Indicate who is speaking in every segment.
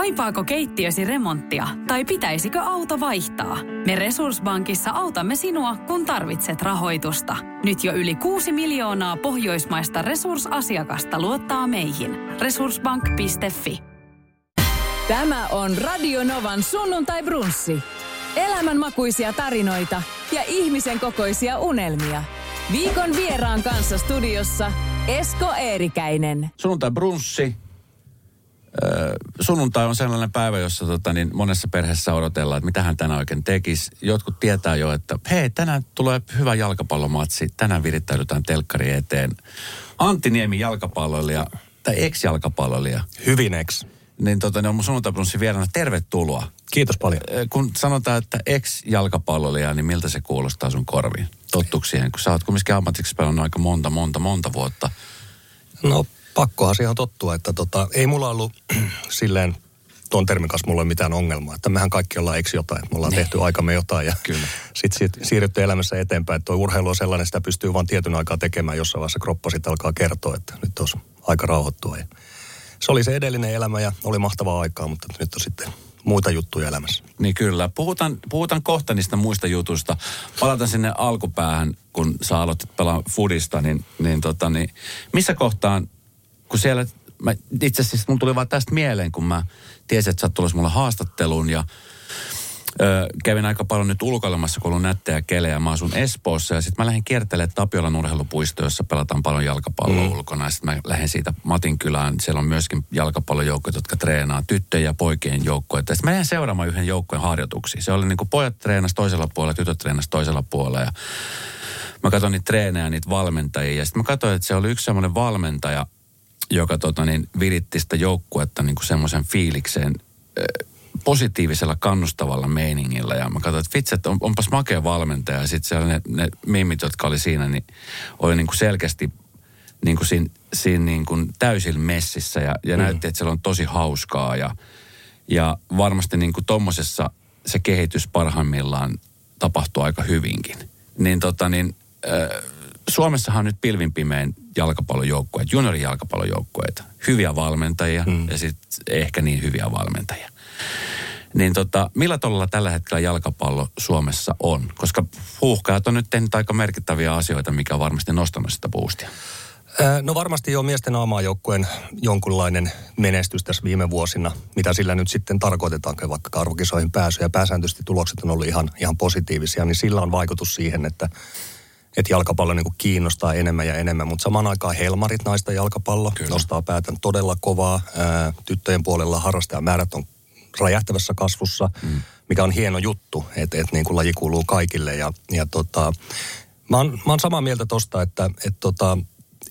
Speaker 1: Kaipaako keittiösi remonttia tai pitäisikö auto vaihtaa? Me Resurssbankissa autamme sinua, kun tarvitset rahoitusta. Nyt jo yli 6 miljoonaa pohjoismaista resursasiakasta luottaa meihin. Resurssbank.fi
Speaker 2: Tämä on Radio Novan sunnuntai brunssi. Elämänmakuisia tarinoita ja ihmisen kokoisia unelmia. Viikon vieraan kanssa studiossa Esko Eerikäinen.
Speaker 3: Sunnuntai brunssi. Sunnuntai on sellainen päivä, jossa tota, niin monessa perheessä odotellaan, että mitä hän tänään oikein tekisi. Jotkut tietää jo, että hei, tänään tulee hyvä jalkapallomatsi. Tänään virittäydytään telkkari eteen. Antti Niemi jalkapalloilija, tai ex-jalkapalloilija.
Speaker 4: Hyvin ex.
Speaker 3: Niin tota, ne on mun sunnuntai vieraana. Tervetuloa.
Speaker 4: Kiitos paljon.
Speaker 3: Kun sanotaan, että ex-jalkapalloilija, niin miltä se kuulostaa sun korviin? Tottuuko siihen? Kun sä oot kumminkin ammatiksi pelannut aika monta, monta, monta vuotta.
Speaker 4: No pakkohan siihen tottua, että tota, ei mulla ollut silleen tuon termin kanssa mulla ei ole mitään ongelmaa. Että mehän kaikki ollaan eksi jotain. Me ollaan
Speaker 3: Niin.
Speaker 4: tehty aikamme jotain ja sitten sit siirrytty elämässä eteenpäin. Että tuo urheilu on sellainen, sitä pystyy vain tietyn aikaa tekemään, jossain vaiheessa kroppa sitten alkaa kertoa, että nyt olisi aika rauhoittua. Ja se oli se edellinen elämä ja oli mahtavaa aikaa, mutta nyt on sitten muita juttuja elämässä.
Speaker 3: Niin kyllä. Puhutaan, puhutaan kohta niistä muista jutuista. Palataan sinne alkupäähän, kun sä aloitit pelaa fudista, niin, niin, tota, niin missä kohtaan, kun siellä, mä, itse asiassa mun tuli vaan tästä mieleen, kun mä tiesin, että sä tulossa mulle haastatteluun ja Ö, kävin aika paljon nyt ulkoilemassa, kun on nättejä kelejä. Mä asun Espoossa ja sitten mä lähdin kiertelemään Tapiolan urheilupuisto, jossa pelataan paljon jalkapalloa mm. ulkona. Ja sitten mä lähdin siitä Matin kylään. Siellä on myöskin jalkapallojoukkoja, jotka treenaa tyttöjen ja poikien joukkoja. Sitten mä lähdin seuraamaan yhden joukkojen harjoituksia. Se oli niin kuin pojat treenas toisella puolella, tytöt treenas toisella puolella. Ja mä katsoin niitä treenejä, niitä valmentajia. Ja sitten mä katsoin, että se oli yksi semmoinen valmentaja, joka tota, niin, viritti sitä joukkuetta niin kuin semmoisen fiilikseen positiivisella kannustavalla meiningillä. Ja mä katsoin, että vitsi, että on, onpas makea valmentaja. Ja sitten siellä ne, ne mimmit, jotka oli siinä, niin oli niin kuin selkeästi niin kuin siinä, siinä niin kuin täysin messissä. Ja, ja mm. näytti, että siellä on tosi hauskaa. Ja, ja varmasti niin kuin tommosessa se kehitys parhaimmillaan tapahtuu aika hyvinkin. Niin tota niin, äh, Suomessahan on nyt pilvin pimein jalkapallojoukkueet, juniorijalkapallojoukkueet. Hyviä valmentajia mm. ja sitten ehkä niin hyviä valmentajia. Niin tota, millä tavalla tällä hetkellä jalkapallo Suomessa on? Koska huuhkajat on nyt tehnyt aika merkittäviä asioita, mikä on varmasti nostanut sitä boostia.
Speaker 4: Ää, No varmasti jo miesten aamaajoukkueen jonkunlainen menestys tässä viime vuosina, mitä sillä nyt sitten tarkoitetaanko vaikka arvokisoihin pääsy ja pääsääntöisesti tulokset on ollut ihan, ihan positiivisia, niin sillä on vaikutus siihen, että, että jalkapallo niin kiinnostaa enemmän ja enemmän, mutta samaan aikaan Helmarit naista jalkapallo
Speaker 3: Kyllä.
Speaker 4: nostaa päätän todella kovaa. Ää, tyttöjen puolella harrastajamäärät on räjähtävässä kasvussa, mm. mikä on hieno juttu, että, että niin kuin laji kuuluu kaikille ja, ja tota, mä, oon, mä oon samaa mieltä tosta, että, että tota,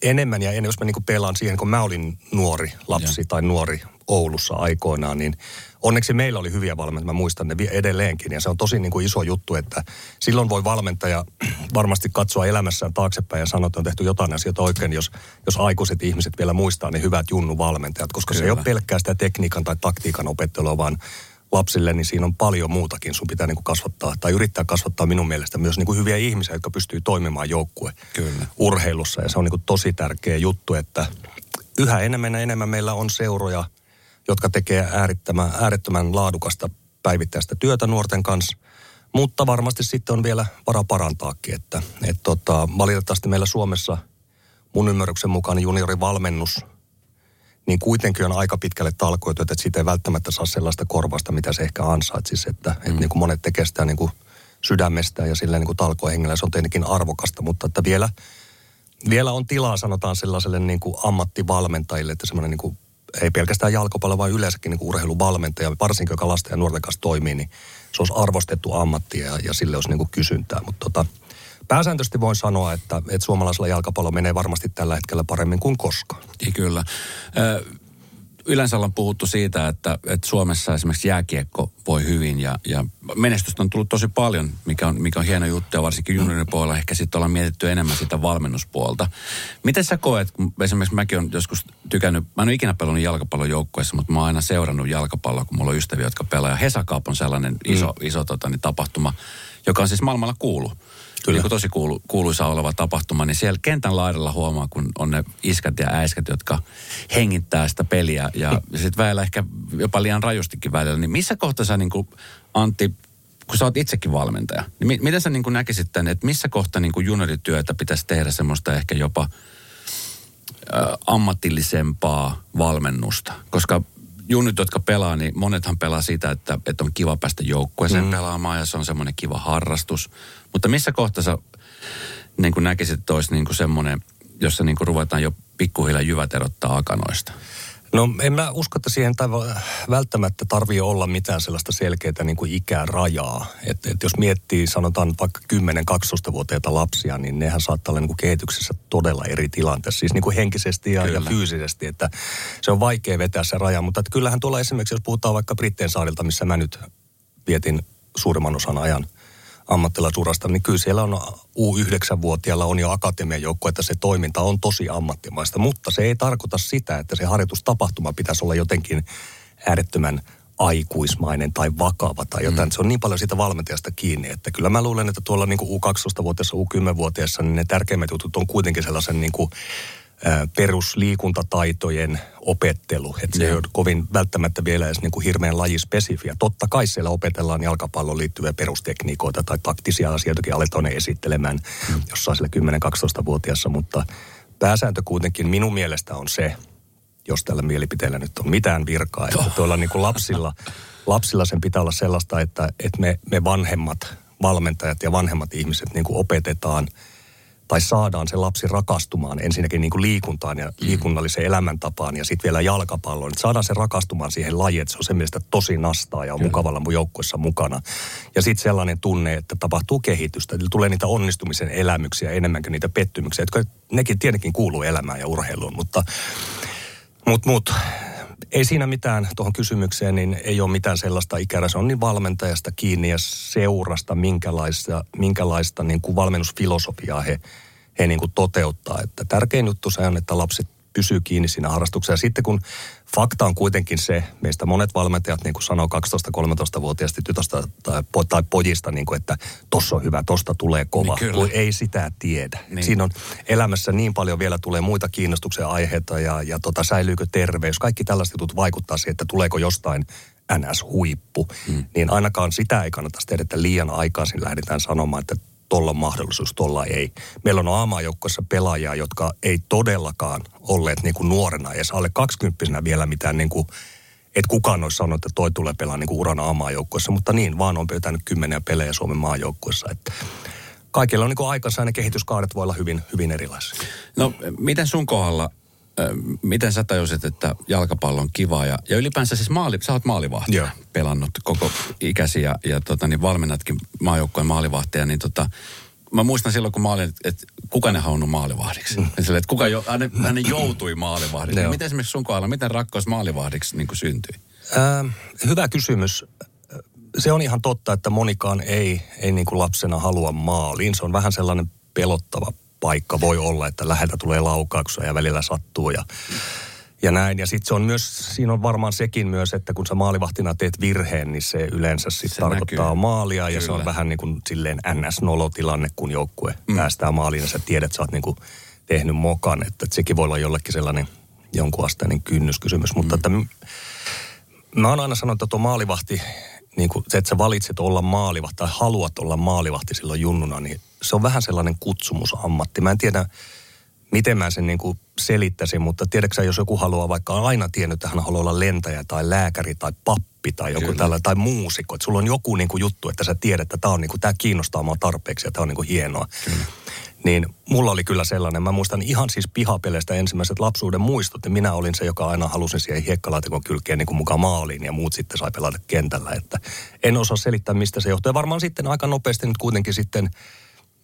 Speaker 4: enemmän ja enemmän, jos mä niin pelaan siihen, kun mä olin nuori lapsi
Speaker 3: Joo.
Speaker 4: tai nuori Oulussa aikoinaan, niin onneksi meillä oli hyviä valmentajia, mä muistan ne edelleenkin. Ja se on tosi niin kuin iso juttu, että silloin voi valmentaja varmasti katsoa elämässään taaksepäin ja sanoa, että on tehty jotain asioita oikein, jos, jos aikuiset ihmiset vielä muistaa ne hyvät junnu-valmentajat, koska se ei
Speaker 3: Kyllä.
Speaker 4: ole pelkkää sitä tekniikan tai taktiikan opettelua, vaan lapsille, niin siinä on paljon muutakin. Sun pitää niin kuin kasvattaa tai yrittää kasvattaa minun mielestä myös niin kuin hyviä ihmisiä, jotka pystyy toimimaan joukkue
Speaker 3: Kyllä.
Speaker 4: urheilussa. Ja se on niin kuin tosi tärkeä juttu, että yhä enemmän ja enemmän meillä on seuroja, jotka tekee äärettömän, äärettömän laadukasta päivittäistä työtä nuorten kanssa. Mutta varmasti sitten on vielä vara parantaakin, että et tota, valitettavasti meillä Suomessa mun ymmärryksen mukaan juniorivalmennus niin kuitenkin on aika pitkälle talkoitu, että siitä ei välttämättä saa sellaista korvasta, mitä se ehkä ansaitsisi. Että, mm. että niin kuin monet tekee sitä niin kuin sydämestä ja sillä niin kuin se on tietenkin arvokasta, mutta että vielä, vielä on tilaa sanotaan sellaiselle niin kuin ammattivalmentajille, että semmoinen niin kuin, ei pelkästään jalkapallo, vaan yleensäkin niin urheiluvalmentaja, varsinkin joka lasten ja nuorten kanssa toimii, niin se olisi arvostettu ammatti ja, ja sille olisi niin kuin kysyntää. Mutta tota, pääsääntöisesti voin sanoa, että, että suomalaisella jalkapallo menee varmasti tällä hetkellä paremmin kuin koskaan.
Speaker 3: Niin kyllä. Ö, Yleensä ollaan puhuttu siitä, että, että Suomessa esimerkiksi jääkiekko voi hyvin ja, ja menestystä on tullut tosi paljon, mikä on, mikä on hieno juttu ja varsinkin juniorin puolella ehkä sitten ollaan mietitty enemmän sitä valmennuspuolta. Miten sä koet, kun esimerkiksi mäkin olen joskus tykännyt, mä en ole ikinä pelannut jalkapallojoukkueessa, mutta mä oon aina seurannut jalkapalloa, kun mulla on ystäviä, jotka pelaa. Hesakaap on sellainen iso, mm. iso tota, niin, tapahtuma, joka on siis maailmalla kuulu. Kyllä. Niin tosi kuulu, kuuluisa oleva tapahtuma, niin siellä kentän laidalla huomaa, kun on ne iskät ja äiskät, jotka hengittää sitä peliä ja mm. sitten välillä ehkä jopa liian rajustikin välillä. Niin missä kohtaa sä niin kuin, Antti, kun sä oot itsekin valmentaja, niin mi- miten sä niin kuin näkisit tämän, että missä kohtaa niin juniorityötä pitäisi tehdä semmoista ehkä jopa ä, ammatillisempaa valmennusta? Koska junit, jotka pelaa, niin monethan pelaa sitä, että, että on kiva päästä joukkueeseen mm. pelaamaan ja se on semmoinen kiva harrastus. Mutta missä kohtaa sä niin kuin näkisit, että olisi niin kuin semmoinen, jossa niin kuin ruvetaan jo pikkuhiljaa jyvät erottaa akanoista?
Speaker 4: No en mä usko, että siihen tai välttämättä tarvii olla mitään sellaista selkeää niin kuin ikärajaa. Että et jos miettii, sanotaan vaikka 10-12-vuotiaita lapsia, niin nehän saattaa olla niin kuin kehityksessä todella eri tilanteessa. Siis niin kuin henkisesti ja, ja fyysisesti, että se on vaikea vetää se raja. Mutta että kyllähän tuolla esimerkiksi, jos puhutaan vaikka Britteen saarilta, missä mä nyt vietin suurimman osan ajan – ammattilaisurasta, niin kyllä siellä on U9-vuotiaalla on jo akatemian joukko, että se toiminta on tosi ammattimaista. Mutta se ei tarkoita sitä, että se harjoitustapahtuma pitäisi olla jotenkin äärettömän aikuismainen tai vakava tai jotain. Mm. Se on niin paljon siitä valmentajasta kiinni, että kyllä mä luulen, että tuolla niin U12-vuotiaassa, U10-vuotiaassa, niin ne tärkeimmät jutut on kuitenkin sellaisen niin kuin perusliikuntataitojen opettelu. Että se ei ole kovin välttämättä vielä edes niin kuin hirveän lajispesifiä. Totta kai siellä opetellaan jalkapalloon liittyviä perustekniikoita tai taktisia asioitakin aletaan ne esittelemään mm. jossain sillä 10-12-vuotiaassa, mutta pääsääntö kuitenkin minun mielestä on se, jos tällä mielipiteellä nyt on mitään virkaa, että oh. tuolla niin kuin lapsilla, lapsilla sen pitää olla sellaista, että, että me, me vanhemmat valmentajat ja vanhemmat ihmiset niin kuin opetetaan – tai saadaan se lapsi rakastumaan ensinnäkin niin kuin liikuntaan ja mm. liikunnalliseen elämäntapaan ja sitten vielä jalkapalloon. Että saadaan se rakastumaan siihen lajiin, että se on sen mielestä tosi nastaa ja on Kyllä. mukavalla mun joukkuessa mukana. Ja sitten sellainen tunne, että tapahtuu kehitystä. Eli tulee niitä onnistumisen elämyksiä enemmän niitä pettymyksiä, jotka nekin tietenkin kuuluu elämään ja urheiluun. Mutta, mutta, mutta ei siinä mitään tuohon kysymykseen, niin ei ole mitään sellaista ikärä. Se on niin valmentajasta kiinni ja seurasta, minkälaista, minkälaista niin kuin valmennusfilosofiaa he, he niin kuin toteuttaa. Että tärkein juttu se on, että lapset pysyy kiinni siinä harrastuksessa. Ja sitten kun fakta on kuitenkin se, meistä monet valmentajat niin kuin sanoo 12-13-vuotiaasti tytöstä tai, tai pojista, niin kuin, että tossa on hyvä, tosta tulee kova, niin kun ei sitä tiedä. Niin. Siinä on elämässä niin paljon vielä tulee muita kiinnostuksen aiheita ja, ja tota, säilyykö terveys. Kaikki tällaiset jutut vaikuttaa siihen, että tuleeko jostain NS-huippu, mm. niin ainakaan sitä ei kannata tehdä, että liian aikaisin lähdetään sanomaan, että tuolla mahdollisuus, tuolla ei. Meillä on aamajoukkoissa pelaajia, jotka ei todellakaan olleet niin kuin nuorena, edes alle 20 vielä mitään niin kuin, että kukaan olisi sanonut, että toi tulee pelaa niin kuin urana aamajoukkoissa, mutta niin vaan on pyytänyt kymmeniä pelejä Suomen maajoukkuessa. Että kaikilla on niin aikansa ja ne kehityskaaret voi olla hyvin, hyvin erilaisia.
Speaker 3: No, miten sun kohdalla miten sä tajusit, että jalkapallo on kiva ja, ja ylipäänsä siis maali, sä oot maalivahti pelannut koko ikäsi ja, ja tota, niin valmennatkin maajoukkojen maalivahtia, niin tota, mä muistan silloin, kun mä olin, että kuka ne halunnut maalivahdiksi. Mm. Sille, että kuka jo, hänen, hänen joutui maalivahdiksi. Miten esimerkiksi sun kohdalla, miten rakkaus maalivahdiksi niin kuin syntyi?
Speaker 4: Äh, hyvä kysymys. Se on ihan totta, että monikaan ei, ei niin kuin lapsena halua maaliin. Se on vähän sellainen pelottava paikka voi olla, että läheltä tulee laukauksia ja välillä sattuu ja, ja näin. Ja sitten se on myös, siinä on varmaan sekin myös, että kun sä maalivahtina teet virheen, niin se yleensä sitten tarkoittaa näkyy. maalia Kyllä. ja se on vähän niin kuin silleen NS-nolotilanne, kun joukkue mm. päästää maaliin ja sä tiedät, että sä oot niin kuin tehnyt mokan. Että, että sekin voi olla jollekin sellainen jonkun asteinen kynnyskysymys. Mm. Mutta että mä oon aina sanonut, että tuo maalivahti, niin kuin se, että sä valitset olla maalivahti tai haluat olla maalivahti silloin junnuna, niin se on vähän sellainen kutsumusammatti. Mä en tiedä, miten mä sen niin kuin selittäisin, mutta tiedätkö jos joku haluaa vaikka on aina tiennyt, että hän haluaa olla lentäjä tai lääkäri tai pappi tai joku tällä, tai muusikko. Että sulla on joku niin kuin juttu, että sä tiedät, että tämä, on niin kuin, tämä kiinnostaa mua tarpeeksi ja tämä on niin kuin hienoa. Kyllä. Niin mulla oli kyllä sellainen, mä muistan ihan siis pihapeleistä ensimmäiset lapsuuden muistot, ja minä olin se, joka aina halusin siihen hiekkalaatikon kylkeen niin kuin mukaan maaliin, ja muut sitten sai pelata kentällä. Että en osaa selittää, mistä se johtuu. Ja varmaan sitten aika nopeasti nyt kuitenkin sitten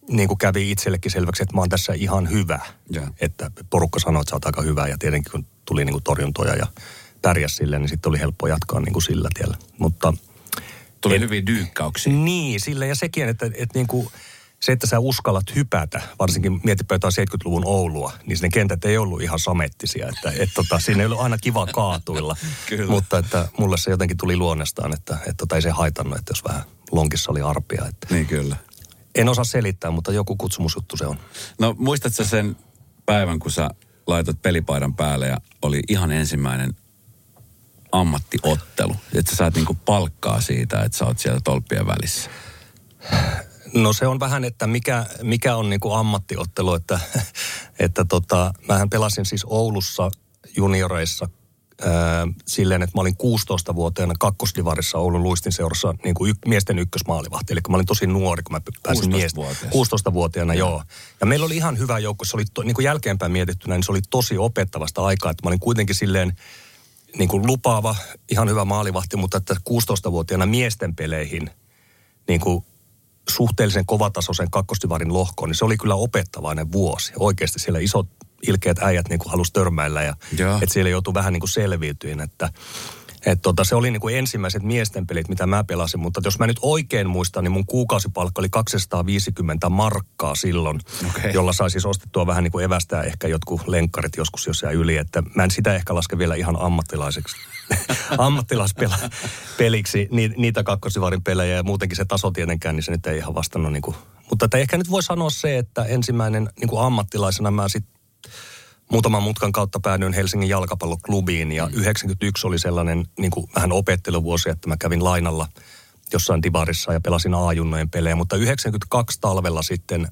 Speaker 4: niin kuin kävi itsellekin selväksi, että mä oon tässä ihan hyvä. Yeah. Että porukka sanoi, että sä oot aika hyvä ja tietenkin kun tuli niin kuin torjuntoja ja pärjäs sille, niin sitten oli helppo jatkaa niin kuin sillä tiellä. Mutta...
Speaker 3: Tuli et, hyviä dyykkauksia.
Speaker 4: Niin, sillä ja sekin, että, että niin kuin, se, että sä uskallat hypätä, varsinkin mietipä jotain 70-luvun Oulua, niin ne kentät ei ollut ihan samettisia. Että et, tota, siinä ei ollut aina kiva kaatuilla. Mutta että mulle se jotenkin tuli luonnestaan, että et, tota, ei se haitannut, että jos vähän lonkissa oli arpia. Että.
Speaker 3: Niin kyllä
Speaker 4: En osaa selittää, mutta joku kutsumusjuttu se on.
Speaker 3: No muistatko sen päivän, kun sä laitat pelipaidan päälle ja oli ihan ensimmäinen ammattiottelu? Että sä saat niinku palkkaa siitä, että sä oot siellä tolppien välissä.
Speaker 4: No se on vähän, että mikä, mikä on niin kuin ammattiottelu, että, että tota, mähän pelasin siis Oulussa junioreissa ää, silleen, että mä olin 16-vuotiaana kakkosdivarissa Oulun luistin seurassa niin kuin y, miesten ykkösmaalivahti. Eli mä olin tosi nuori, kun mä pääsin
Speaker 3: 16-vuotias.
Speaker 4: 16-vuotiaana, joo. joo. Ja meillä oli ihan hyvä joukko. Se oli to, niin kuin jälkeenpäin mietittynä, niin se oli tosi opettavasta aikaa. Että mä olin kuitenkin silleen niin kuin lupaava, ihan hyvä maalivahti, mutta että 16-vuotiaana miesten peleihin niin kuin suhteellisen kovatasoisen kakkosdivarin lohkoon, niin se oli kyllä opettavainen vuosi. Oikeasti siellä isot ilkeät äijät niin kuin halusi törmäillä ja että siellä joutui vähän niin kuin selviytyin, että et tota, se oli niin kuin ensimmäiset miesten pelit, mitä mä pelasin, mutta jos mä nyt oikein muistan, niin mun kuukausipalkka oli 250 markkaa silloin, okay. jolla sai siis ostettua vähän niin kuin evästää ehkä jotkut lenkkarit joskus jossain yli, että mä en sitä ehkä laske vielä ihan ammattilaiseksi. ammattilaispeliksi ni, niitä kakkosivarin pelejä ja muutenkin se taso tietenkään, niin se nyt ei ihan vastannut niin kuin. Mutta että ehkä nyt voi sanoa se, että ensimmäinen niin kuin ammattilaisena mä sitten muutaman mutkan kautta päädyin Helsingin jalkapalloklubiin ja 91 oli sellainen niin kuin vähän opetteluvuosi, että mä kävin lainalla jossain divarissa ja pelasin A-junnojen pelejä, mutta 92 talvella sitten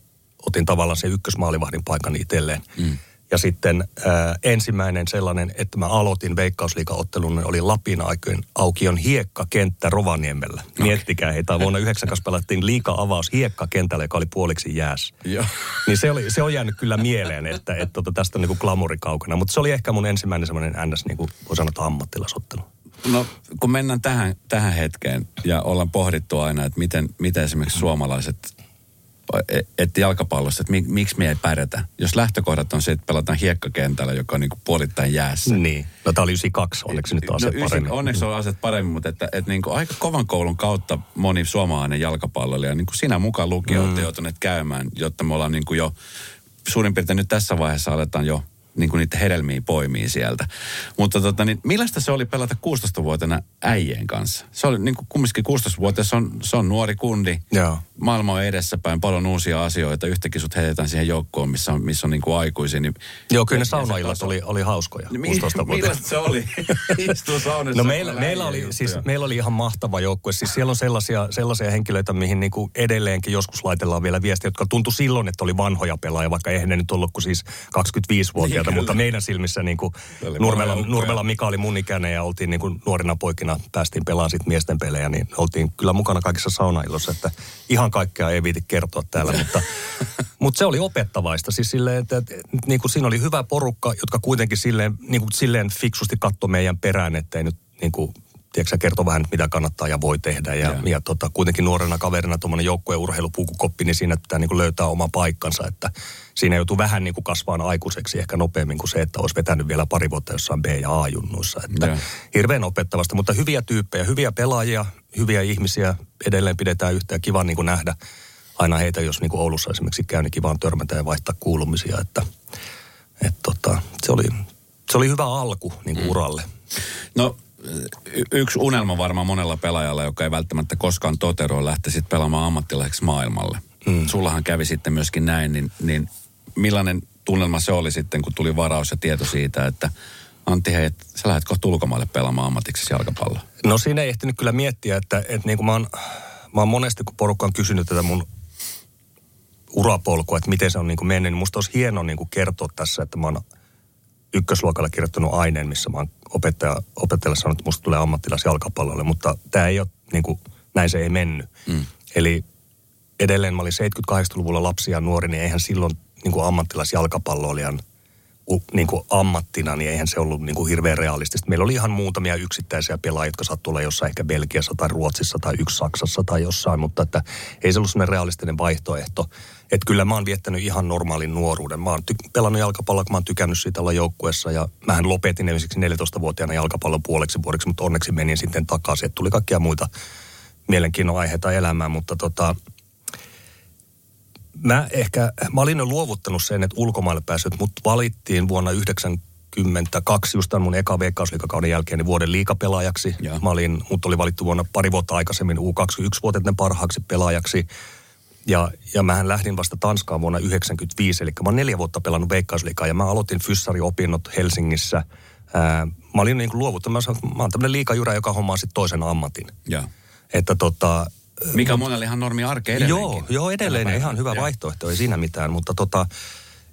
Speaker 4: otin tavallaan se ykkösmaalivahdin paikan itselleen. Mm. Ja sitten äh, ensimmäinen sellainen, että mä aloitin veikkausliikaottelun, oli Lapin aikojen aukion hiekkakenttä Rovaniemellä. Okay. Miettikää heitä, vuonna 92 pelattiin liika-avaus hiekkakentällä, joka oli puoliksi jääs. Niin se, oli, se on jäänyt kyllä mieleen, että, että, että tota, tästä on niin glamuri kaukana. Mutta se oli ehkä mun ensimmäinen semmoinen ns. Niin kuin voi sanoa, ammattilasottelu.
Speaker 3: No kun mennään tähän, tähän hetkeen ja ollaan pohdittu aina, että miten, miten esimerkiksi suomalaiset että jalkapallossa, että miksi me ei pärjätä. Jos lähtökohdat on se, että pelataan hiekkakentällä, joka on niin kuin puolittain jäässä.
Speaker 4: Niin. No tämä oli 92, onneksi nyt on aset no, paremmin.
Speaker 3: Onneksi on aset paremmin, mutta että, että niin kuin aika kovan koulun kautta moni suomalainen jalkapalloilija, niin kuin sinä mukaan lukio mm. olette joutuneet käymään, jotta me ollaan niin kuin jo suurin piirtein nyt tässä vaiheessa aletaan jo niin kuin niitä hedelmiä poimii sieltä. Mutta tota, niin millaista se oli pelata 16-vuotiaana äijien kanssa? Se oli niin kuin kumminkin 16-vuotias, se on, se on nuori kundi.
Speaker 4: Joo.
Speaker 3: Maailma on edessäpäin, paljon uusia asioita. Yhtäkkiä sut heitetään siihen joukkoon, missä on, missä on niin kuin aikuisia. Niin
Speaker 4: Joo, kyllä ne saunaillat oli, oli hauskoja.
Speaker 3: Niin, millaista se oli? Istuu saunassa.
Speaker 4: No meillä, meillä, oli, siis, meillä oli ihan mahtava joukkue. Siis siellä on sellaisia, sellaisia henkilöitä, mihin niin kuin edelleenkin joskus laitellaan vielä viestiä, jotka tuntui silloin, että oli vanhoja pelaajia, vaikka eihän ne nyt ollut kuin siis 25-vuotiaita sieltä, mutta meidän silmissä niin kuin Nurmela, Nurmela Mika oli mun ikäinen ja oltiin niin kuin nuorina poikina, päästiin pelaamaan sit miesten pelejä, niin oltiin kyllä mukana kaikissa saunailloissa, että ihan kaikkea ei viiti kertoa täällä, mutta, mutta se oli opettavaista. Siis silleen, että, että niin kuin siinä oli hyvä porukka, jotka kuitenkin silleen, niin kuin silleen fiksusti katsoi meidän perään, että ei nyt niin kuin tiedätkö, kertoo vähän, mitä kannattaa ja voi tehdä. Ja, ja. ja tota, kuitenkin nuorena kaverina tuommoinen joukkueurheilupukukoppi, niin siinä pitää niin kuin löytää oma paikkansa. Että siinä joutuu vähän niin kuin kasvaan aikuiseksi ehkä nopeammin kuin se, että olisi vetänyt vielä pari vuotta jossain B- ja A-junnuissa. Että ja. hirveän opettavasta, mutta hyviä tyyppejä, hyviä pelaajia, hyviä ihmisiä edelleen pidetään yhtä ja kiva niin kuin nähdä aina heitä, jos niin kuin Oulussa esimerkiksi käy, niin kiva on törmätä ja vaihtaa kuulumisia. Että, et tota, se, oli, se oli hyvä alku niin kuin mm. uralle.
Speaker 3: No y- yksi unelma varmaan monella pelaajalla, joka ei välttämättä koskaan toteudu, lähtisit pelaamaan ammattilaiseksi maailmalle. Mm. Sullahan kävi sitten myöskin näin, niin, niin millainen tunnelma se oli sitten, kun tuli varaus ja tieto siitä, että Antti, hei, sä lähdet kohta ulkomaille pelaamaan ammatiksi jalkapalloa?
Speaker 4: No siinä ei ehtinyt kyllä miettiä, että, että niin kuin mä, oon, mä oon monesti, kun porukka on kysynyt tätä mun urapolkua, että miten se on niin kuin mennyt, niin musta olisi hienoa niin kuin kertoa tässä, että mä oon ykkösluokalla kirjoittanut aineen, missä mä oon opettaja, opettajalle sanonut, että musta tulee ammattilaisjalkapallolle, mutta tämä ei ole, niin kuin, näin se ei mennyt. Mm. Eli edelleen mä olin 78-luvulla lapsi ja nuori, niin eihän silloin niin kuin ammattilaisjalkapalloilijan niin kuin ammattina, niin eihän se ollut niin kuin hirveän realistista. Meillä oli ihan muutamia yksittäisiä pelaajia, jotka saattu olla jossain ehkä Belgiassa tai Ruotsissa tai yksi Saksassa tai jossain, mutta että ei se ollut sellainen realistinen vaihtoehto. Että kyllä mä oon viettänyt ihan normaalin nuoruuden. Mä oon ty- pelannut jalkapalloa, kun mä oon tykännyt siitä olla joukkueessa ja mähän lopetin esimerkiksi 14-vuotiaana jalkapallon puoleksi vuodeksi, mutta onneksi menin sitten takaisin. Että tuli kaikkia muita mielenkiinnon aiheita elämään, mutta tota, mä ehkä, mä olin jo luovuttanut sen, että ulkomaille pääsyt, mutta valittiin vuonna 92 just tämän mun eka veikkausliikakauden jälkeen niin vuoden liikapelaajaksi. Ja. Mä olin, mut oli valittu vuonna pari vuotta aikaisemmin U21-vuotiaiden parhaaksi pelaajaksi. Ja, ja mähän lähdin vasta Tanskaan vuonna 1995, eli mä oon neljä vuotta pelannut veikkausliikaa ja mä aloitin fyssariopinnot Helsingissä. Ää, mä olin niin kuin luovuttanut, mä, mä oon tämmöinen liikajyrä, joka hommaa sitten toisen ammatin.
Speaker 3: Joo.
Speaker 4: Että tota,
Speaker 3: Mikä on monelle ihan normi arke edelleenkin.
Speaker 4: Joo, joo edelleen ihan
Speaker 3: päivänä.
Speaker 4: hyvä
Speaker 3: Joo.
Speaker 4: vaihtoehto, ei siinä mitään. Mutta tota,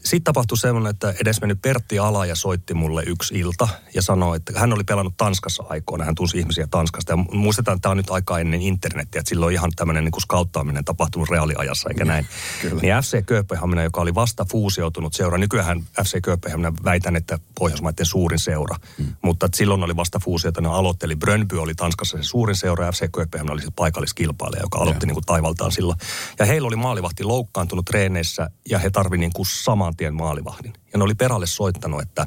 Speaker 4: sitten tapahtui semmoinen, että edesmennyt Pertti Alaja soitti mulle yksi ilta ja sanoi, että hän oli pelannut Tanskassa aikoina, hän tunsi ihmisiä Tanskasta. Ja muistetaan, että tämä on nyt aika ennen internetiä, että silloin ihan tämmöinen niin skauttaaminen tapahtunut reaaliajassa eikä näin.
Speaker 3: kyllä.
Speaker 4: Niin FC Kööpenhamina, joka oli vasta fuusioitunut seura, nykyään FC Kööpenhamina väitän, että Pohjoismaiden suurin seura, mm. mutta silloin oli vasta fuusioitunut, aloitteli. Brönby oli Tanskassa se suurin seura ja FC Kööpenhamina oli se paikalliskilpailija, joka aloitti niin kuin taivaltaan silloin. Ja heillä oli maalivahti loukkaantunut treeneissä ja he tarvi niin kuin saman tien maalivahdin. Ja ne oli Peralle soittanut, että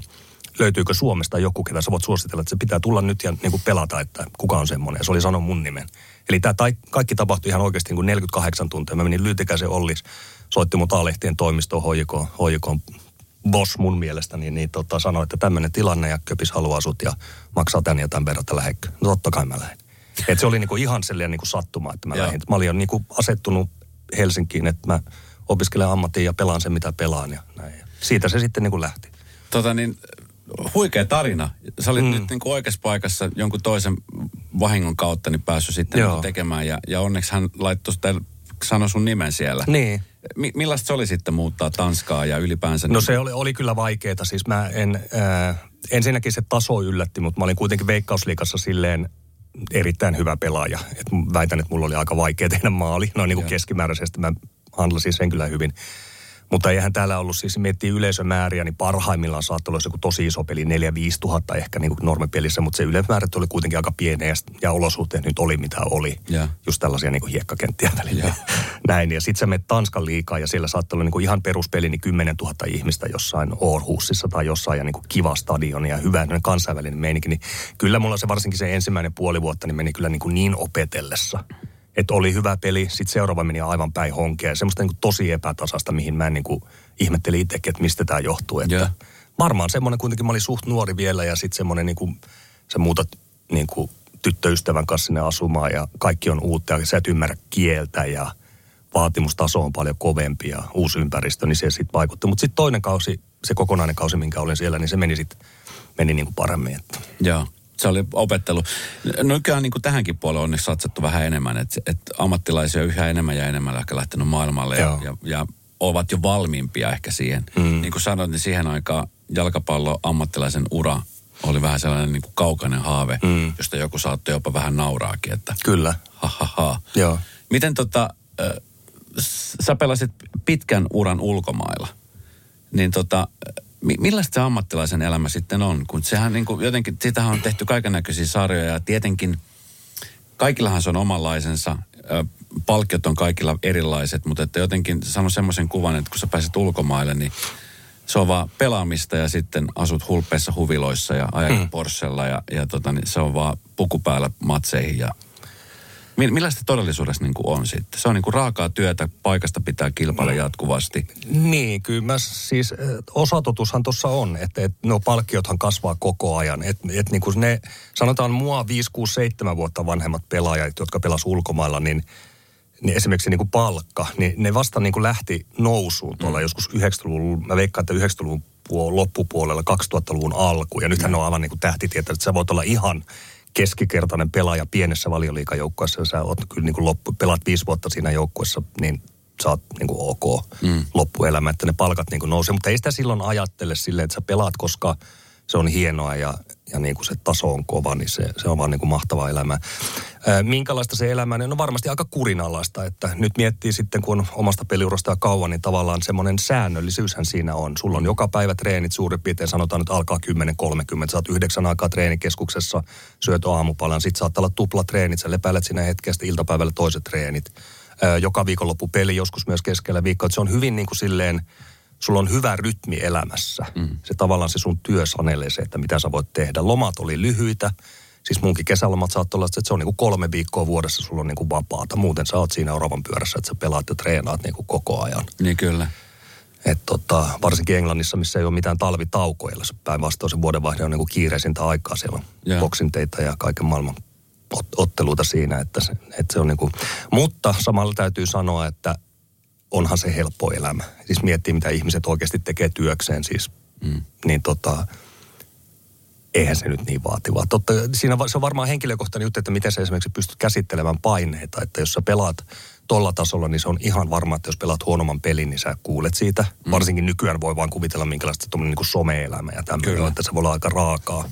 Speaker 4: löytyykö Suomesta joku, ketä sä voit suositella, että se pitää tulla nyt ja niin kuin pelata, että kuka on semmoinen. Ja se oli sanonut mun nimen. Eli tämä tai, kaikki tapahtui ihan oikeasti niin kuin 48 tuntia. Mä menin Lyytikäisen Ollis, soitti mun taalehtien toimistoon HJK, HJK boss mun mielestä, niin, niin tota, sanoi, että tämmöinen tilanne ja Köpis haluaa sut ja maksaa tän ja tämän verran, että lähdekö. No totta kai mä lähdin. Et se oli niinku ihan sellainen niinku sattuma, että mä lähdin. Mä olin jo niinku asettunut Helsinkiin, että mä opiskelen ammattia ja pelaan sen, mitä pelaan ja näin. Siitä se sitten niinku lähti.
Speaker 3: Tota niin, huikea tarina. Sä olit
Speaker 4: Mm.
Speaker 3: nyt niin kuin oikeassa paikassa jonkun toisen vahingon kautta niin päässyt sitten
Speaker 4: Joo.
Speaker 3: niin tekemään. Ja, ja onneksi hän laittoi sitä, sanoi sun nimen siellä.
Speaker 4: Niin.
Speaker 3: Mi- millaista se oli sitten muuttaa Tanskaa ja ylipäänsä?
Speaker 4: No
Speaker 3: niin-
Speaker 4: se oli, oli kyllä vaikeeta. Siis mä en, äh, ensinnäkin se taso yllätti, mutta mä olin kuitenkin veikkausliikassa silleen erittäin hyvä pelaaja. Et m- väitän, että mulla oli aika vaikea tehdä maali. No niin kuin
Speaker 3: Joo.
Speaker 4: keskimääräisesti mä handlasin sen kyllä hyvin. Mutta eihän täällä ollut siis, miettii yleisömääriä, niin parhaimmillaan saattoi olla joku tosi iso peli, 4-5 tuhatta ehkä niin kuin normipelissä, mutta se yleisömäärät oli kuitenkin aika pieniä ja, ja olosuhteet nyt oli mitä oli.
Speaker 3: Joo.
Speaker 4: Just tällaisia niin kuin hiekkakenttiä välillä.
Speaker 3: Joo.
Speaker 4: Näin, ja sitten sä menet Tanskan liikaa ja siellä saattoi olla niin kuin ihan peruspeli, niin 10 000 ihmistä jossain Aarhusissa tai jossain ja niin kuin kiva stadion ja hyvä kansainvälinen meininki. Niin kyllä mulla se varsinkin se ensimmäinen puoli vuotta niin meni kyllä niin, kuin niin opetellessa. Että oli hyvä peli, sitten seuraava meni aivan päin honkea. Ja semmoista niin tosi epätasasta, mihin mä en niin kuin ihmettelin itsekin, että mistä tämä johtuu. Että
Speaker 3: Joo.
Speaker 4: varmaan semmoinen kuitenkin, mä olin suht nuori vielä ja sitten semmoinen niin kuin, sä muutat niin kuin tyttöystävän kanssa sinne asumaan ja kaikki on uutta ja sä et ymmärrä kieltä ja vaatimustaso on paljon kovempi ja uusi ympäristö, niin se sitten vaikutti. Mutta sitten toinen kausi, se kokonainen kausi, minkä olin siellä, niin se meni sitten meni niin kuin paremmin. Että.
Speaker 3: Joo, se oli opettelu. Nykyään niin kuin tähänkin puolelle on satsattu vähän enemmän, että, että ammattilaisia on yhä enemmän ja enemmän ehkä lähtenyt maailmalle ja, ja, ja ovat jo valmiimpia ehkä siihen.
Speaker 4: Mm.
Speaker 3: Niin kuin sanoit, niin siihen aikaan jalkapallo ammattilaisen ura oli vähän sellainen niin kuin kaukainen haave,
Speaker 4: Mm.
Speaker 3: josta joku saattoi jopa vähän nauraakin, että
Speaker 4: Kyllä,
Speaker 3: ha ha ha.
Speaker 4: joo.
Speaker 3: Miten tota, s- sä pelasit pitkän uran ulkomailla, niin tota, mi- millaista se ammattilaisen elämä sitten on? Kun sehän niin kuin jotenkin, sitähän on tehty kaiken näköisiä sarjoja ja tietenkin kaikillahan se on omanlaisensa. Palkkiot on kaikilla erilaiset, mutta että jotenkin sano semmoisen kuvan, että kun sä pääset ulkomaille, niin se on vaan pelaamista ja sitten asut hulppeissa huviloissa ja ajat mm. Porschella ja, ja tota, niin se on vaan puku päällä matseihin ja Millaista todellisuudessa niin kuin on sitten? Se on niin kuin raakaa työtä, paikasta pitää kilpailla jatkuvasti.
Speaker 4: Niin, kyllä mä siis, osatotushan tuossa on, että, että no palkkiothan kasvaa koko ajan. Että et niin kuin ne, sanotaan mua 5, 6, 7 vuotta vanhemmat pelaajat, jotka pelas ulkomailla, niin, niin esimerkiksi niin kuin palkka, niin ne vasta niin kuin lähti nousuun tuolla mm. joskus 90-luvun, mä veikkaan, että 90-luvun puol- loppupuolella 2000-luvun alku. Ja nythän mm. ne on aivan niin kuin tähtitietä, että sä voit olla ihan keskikertainen pelaaja pienessä valioliikajoukkueessa, ja sä oot kyllä niin kuin loppu, pelaat viisi vuotta siinä joukkueessa, niin sä oot niin kuin ok mm. loppuelämä, että ne palkat niin kuin nousee. Mutta ei sitä silloin ajattele silleen, että sä pelaat, koska se on hienoa ja, ja niin kuin se taso on kova, niin se, se on vaan niin kuin mahtavaa elämää. Ää, minkälaista se elämä on? No varmasti aika kurinalaista, että nyt miettii sitten, kun on omasta peliurasta ja kauan, niin tavallaan semmoinen säännöllisyyshän siinä on. Sulla on joka päivä treenit suurin piirtein, sanotaan nyt alkaa 10.30, sä oot yhdeksän aikaa treenikeskuksessa, syöt aamupalan, sit saattaa olla tuplatreenit, sä lepäilet siinä hetkestä iltapäivällä toiset treenit. Joka viikonloppu peli, joskus myös keskellä viikkoa, että se on hyvin niin kuin silleen, sulla on hyvä rytmi elämässä. Mm. Se tavallaan se sun työ sanelee se, että mitä sä voit tehdä. Lomat oli lyhyitä. Siis munkin kesälomat saattoi olla, että se on niin kuin kolme viikkoa vuodessa sulla on niin kuin vapaata. Muuten sä oot siinä oravan pyörässä, että sä pelaat ja treenaat niin kuin koko ajan.
Speaker 3: Niin kyllä.
Speaker 4: Et tota, varsinkin Englannissa, missä ei ole mitään talvitaukoja, se päinvastoin se vuodenvaihde on niin kuin kiireisintä aikaa. Siellä on
Speaker 3: Joo.
Speaker 4: boksinteita ja kaiken maailman ot- otteluita siinä. Että se, että se on niin kuin, mutta samalla täytyy sanoa, että onhan se helppo elämä. Siis miettii, mitä ihmiset oikeasti tekee työkseen siis, mm. niin tota, eihän se nyt niin vaativaa. Totta, siinä se on varmaan henkilökohtainen juttu, että miten sä esimerkiksi pystyt käsittelemään paineita. Että jos sä pelaat tolla tasolla, niin se on ihan varma, että jos pelaat huonomman pelin, niin sä kuulet siitä. Mm. Varsinkin nykyään voi vaan kuvitella, minkälaista tuommoinen niin some-elämä ja tämmöinen, että se voi olla aika raakaa.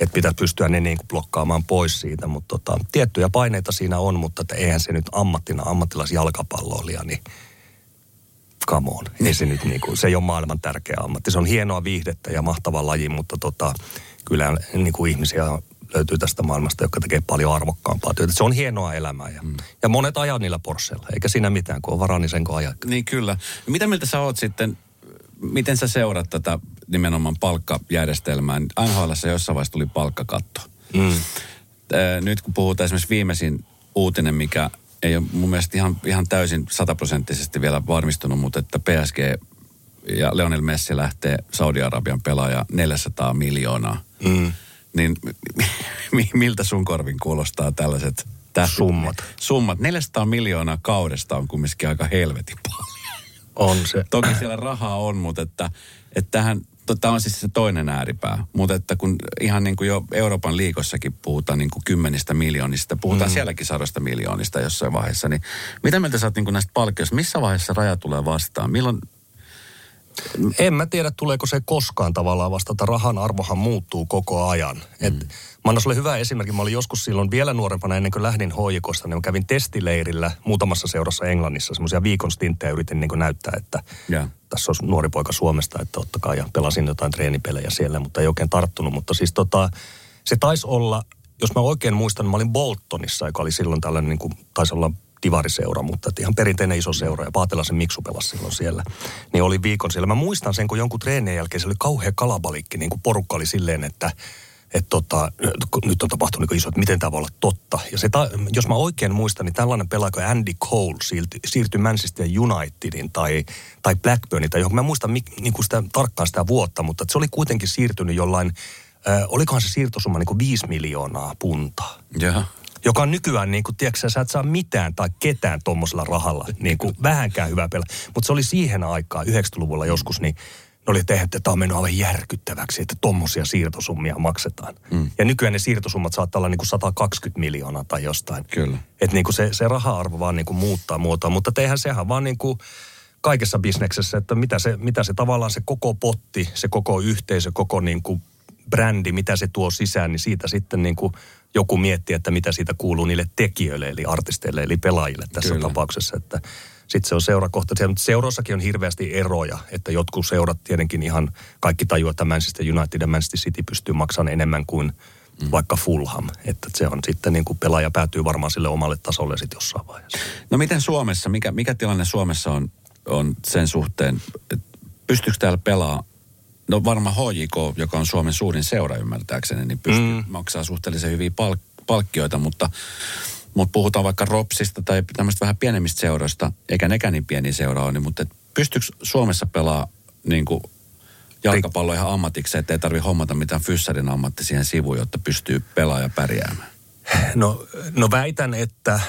Speaker 4: Että pitää pystyä ne niin kuin blokkaamaan pois siitä. Mutta tota, tiettyjä paineita siinä on, mutta että eihän se nyt ammattina, ammattilaisjalkapalloilija, niin come on. Ei se nyt niin kuin, se ei ole maailman tärkeä ammatti. Se on hienoa viihdettä ja mahtava laji, mutta tota, kyllä niin kuin ihmisiä löytyy tästä maailmasta, jotka tekee paljon arvokkaampaa työtä. Se on hienoa elämää ja, mm. ja monet ajaa niillä Porschella, eikä siinä mitään, kun on varaa, niin sen kun ajaa.
Speaker 3: Niin kyllä. Mitä mieltä sä oot sitten, miten sä seurat tätä nimenomaan palkkajärjestelmää? NHL jossain vaiheessa tuli palkkakatto. Mm. Nyt kun puhutaan esimerkiksi viimeisin uutinen, mikä ei ole mun mielestä ihan, ihan täysin sataprosenttisesti vielä varmistunut, mutta että PSG ja Leonel Messi lähtee Saudi-Arabian pelaaja 400 miljoonaa. Mm. Niin miltä sun korvin kuulostaa tällaiset
Speaker 4: tähti, summat?
Speaker 3: Summat. 400 miljoonaa kaudesta on kumminkin aika helvetin paljon.
Speaker 4: On se.
Speaker 3: Toki siellä rahaa on, mutta että, että tähän, tämä on siis se toinen ääripää. Mutta että kun ihan niin kuin jo Euroopan liikossakin puhutaan niin kuin kymmenistä miljoonista, puhutaan mm. sielläkin sadosta miljoonista jossain vaiheessa, niin mitä mieltä sä oot niin kuin näistä palkkioista? Missä vaiheessa raja tulee vastaan? Milloin,
Speaker 4: en mä tiedä, tuleeko se koskaan tavallaan vastata. Rahan arvohan muuttuu koko ajan. Mm. Et, mä annan sulle hyvä esimerkki. Mä olin joskus silloin vielä nuorempana ennen kuin lähdin hoikosta, niin mä kävin testileirillä muutamassa seurassa Englannissa. Semmoisia viikon stinttejä yritin niin näyttää, että yeah. tässä olisi nuori poika Suomesta, että ottakaa. Ja pelasin jotain treenipelejä siellä, mutta ei oikein tarttunut. Mutta siis tota, se taisi olla, jos mä oikein muistan, mä olin Boltonissa, joka oli silloin tällainen, niin kuin, taisi olla divariseura, mutta ihan perinteinen iso seura ja Paatelaisen Miksu pelasi silloin siellä. Niin oli viikon siellä. Mä muistan sen, kun jonkun treenien jälkeen se oli kauhean kalabalikki, niin kuin porukka oli silleen, että että tota, nyt on tapahtunut niin iso, että miten tämä voi olla totta. Ja se ta, jos mä oikein muistan, niin tällainen pelaaja kuin Andy Cole siirtyi, siirtyi Manchester Unitedin tai, tai Blackburnin tai johon mä muistan niin kuin sitä, tarkkaan sitä vuotta, mutta se oli kuitenkin siirtynyt jollain, äh, olikohan se siirtosumma niin kuin 5 miljoonaa puntaa.
Speaker 3: Jaha
Speaker 4: joka on nykyään, niin kuin, tiedätkö, sä et saa mitään tai ketään tuommoisella rahalla, niin kuin, vähänkään hyvää pelaa. Mutta se oli siihen aikaan, 90-luvulla joskus, niin ne oli tehty, että tämä on mennyt aivan järkyttäväksi, että tuommoisia siirtosummia maksetaan. Mm. Ja nykyään ne siirtosummat saattaa olla niin kuin 120 miljoonaa tai jostain.
Speaker 3: Kyllä.
Speaker 4: Että niin kuin se, se raha-arvo vaan niin kuin muuttaa muotoa, mutta tehän sehän vaan niin kuin kaikessa bisneksessä, että mitä se, mitä se tavallaan se koko potti, se koko yhteisö, koko niin kuin brändi, mitä se tuo sisään, niin siitä sitten niin kuin joku miettii, että mitä siitä kuuluu niille tekijöille, eli artisteille, eli pelaajille tässä Kyllä. tapauksessa. Että sitten se on seurakohtaisia, mutta seuroissakin on hirveästi eroja, että jotkut seurat tietenkin ihan kaikki tajuaa, että Manchester United ja Manchester City pystyy maksamaan enemmän kuin mm. vaikka Fulham. Että se on sitten niin kuin pelaaja päätyy varmaan sille omalle tasolle sitten jossain vaiheessa.
Speaker 3: No miten Suomessa, mikä, mikä tilanne Suomessa on, on sen suhteen, että pystyykö täällä pelaa No varmaan HJK, joka on Suomen suurin seura ymmärtääkseni, niin pystyy mm. maksaa suhteellisen hyviä palk- palkkioita, mutta, mutta puhutaan vaikka Ropsista tai tämmöistä vähän pienemmistä seuroista, eikä nekään niin pieni seura ole, niin, mutta pystyykö Suomessa pelaa niin kuin jalkapallo ihan ammatiksi, ettei tarvitse hommata mitään fyssarin ammatti siihen sivuun, jotta pystyy pelaaja pärjäämään?
Speaker 4: No, no väitän, että,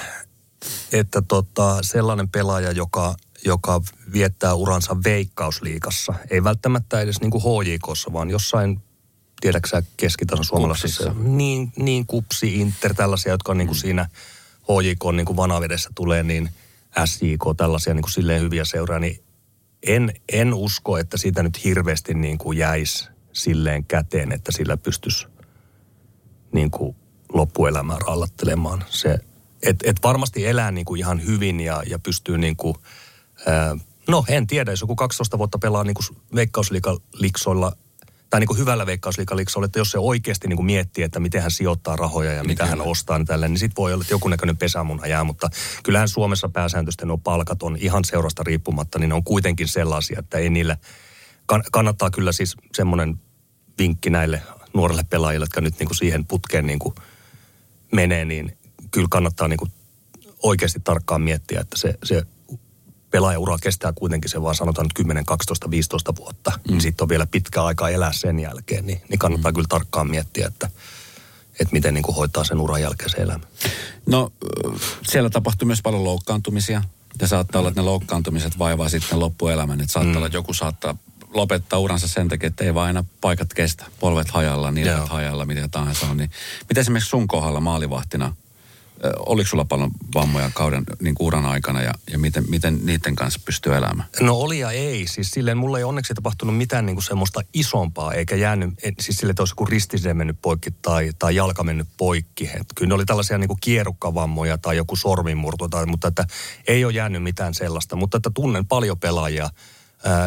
Speaker 4: että tota, sellainen pelaaja, joka joka viettää uransa veikkausliikassa. Ei välttämättä edes niin kuin HJKssa, vaan jossain, tiedäksä, keskitason suomalaisessa. Niin, niin kupsi, Inter, tällaisia, jotka on niin kuin mm. siinä HJK niin kuin vanavedessä tulee, niin SJK, tällaisia niin kuin silleen hyviä seuraa, niin en, en usko, että siitä nyt hirveästi niin kuin jäisi silleen käteen, että sillä pystyisi niin kuin loppuelämää rallattelemaan. Se, et, et varmasti elää niin kuin ihan hyvin ja, ja pystyy niin kuin – no en tiedä, jos joku 12 vuotta pelaa niin veikkausliikaliksoilla tai niin kuin hyvällä veikkausliikaliksoilla, että jos se oikeasti niin kuin miettii, että miten hän sijoittaa rahoja ja mitä hän ostaa niin tälle, niin sitten voi olla, että joku näköinen pesämuna jää, mutta kyllähän Suomessa pääsääntöisesti nuo palkat on ihan seurasta riippumatta, niin ne on kuitenkin sellaisia, että ei niille, kannattaa kyllä siis semmoinen vinkki näille nuorille pelaajille, jotka nyt niin kuin siihen putkeen niin kuin menee, niin kyllä kannattaa niin kuin oikeasti tarkkaan miettiä, että se, se pelaajaura kestää kuitenkin se vaan sanotaan nyt 10, 12, 15 vuotta. Mm. Niin sitten on vielä pitkä aika elää sen jälkeen, niin, niin kannattaa mm. kyllä tarkkaan miettiä, että, että miten niin kuin hoitaa sen uran jälkeen se elämä.
Speaker 3: No siellä tapahtui myös paljon loukkaantumisia. Ja saattaa olla, että ne loukkaantumiset vaivaa sitten loppuelämän. Että saattaa mm. olla, että joku saattaa lopettaa uransa sen takia, että ei vaan aina paikat kestä. Polvet hajalla, nilkat hajalla, mitä tahansa on. Niin, miten esimerkiksi sun kohdalla maalivahtina, oliko sulla paljon vammoja kauden niin uran aikana ja, ja miten, miten niiden kanssa pystyy elämään?
Speaker 4: No oli ja ei. Siis silleen mulla ei onneksi tapahtunut mitään niin kuin semmoista isompaa, eikä jäänyt, siis sille, että olisi joku ristiseen mennyt poikki tai, tai jalka mennyt poikki. Et kyllä ne oli tällaisia niin kuin kierukkavammoja tai joku sormimurto, tai, mutta että ei ole jäänyt mitään sellaista. Mutta että tunnen paljon pelaajia,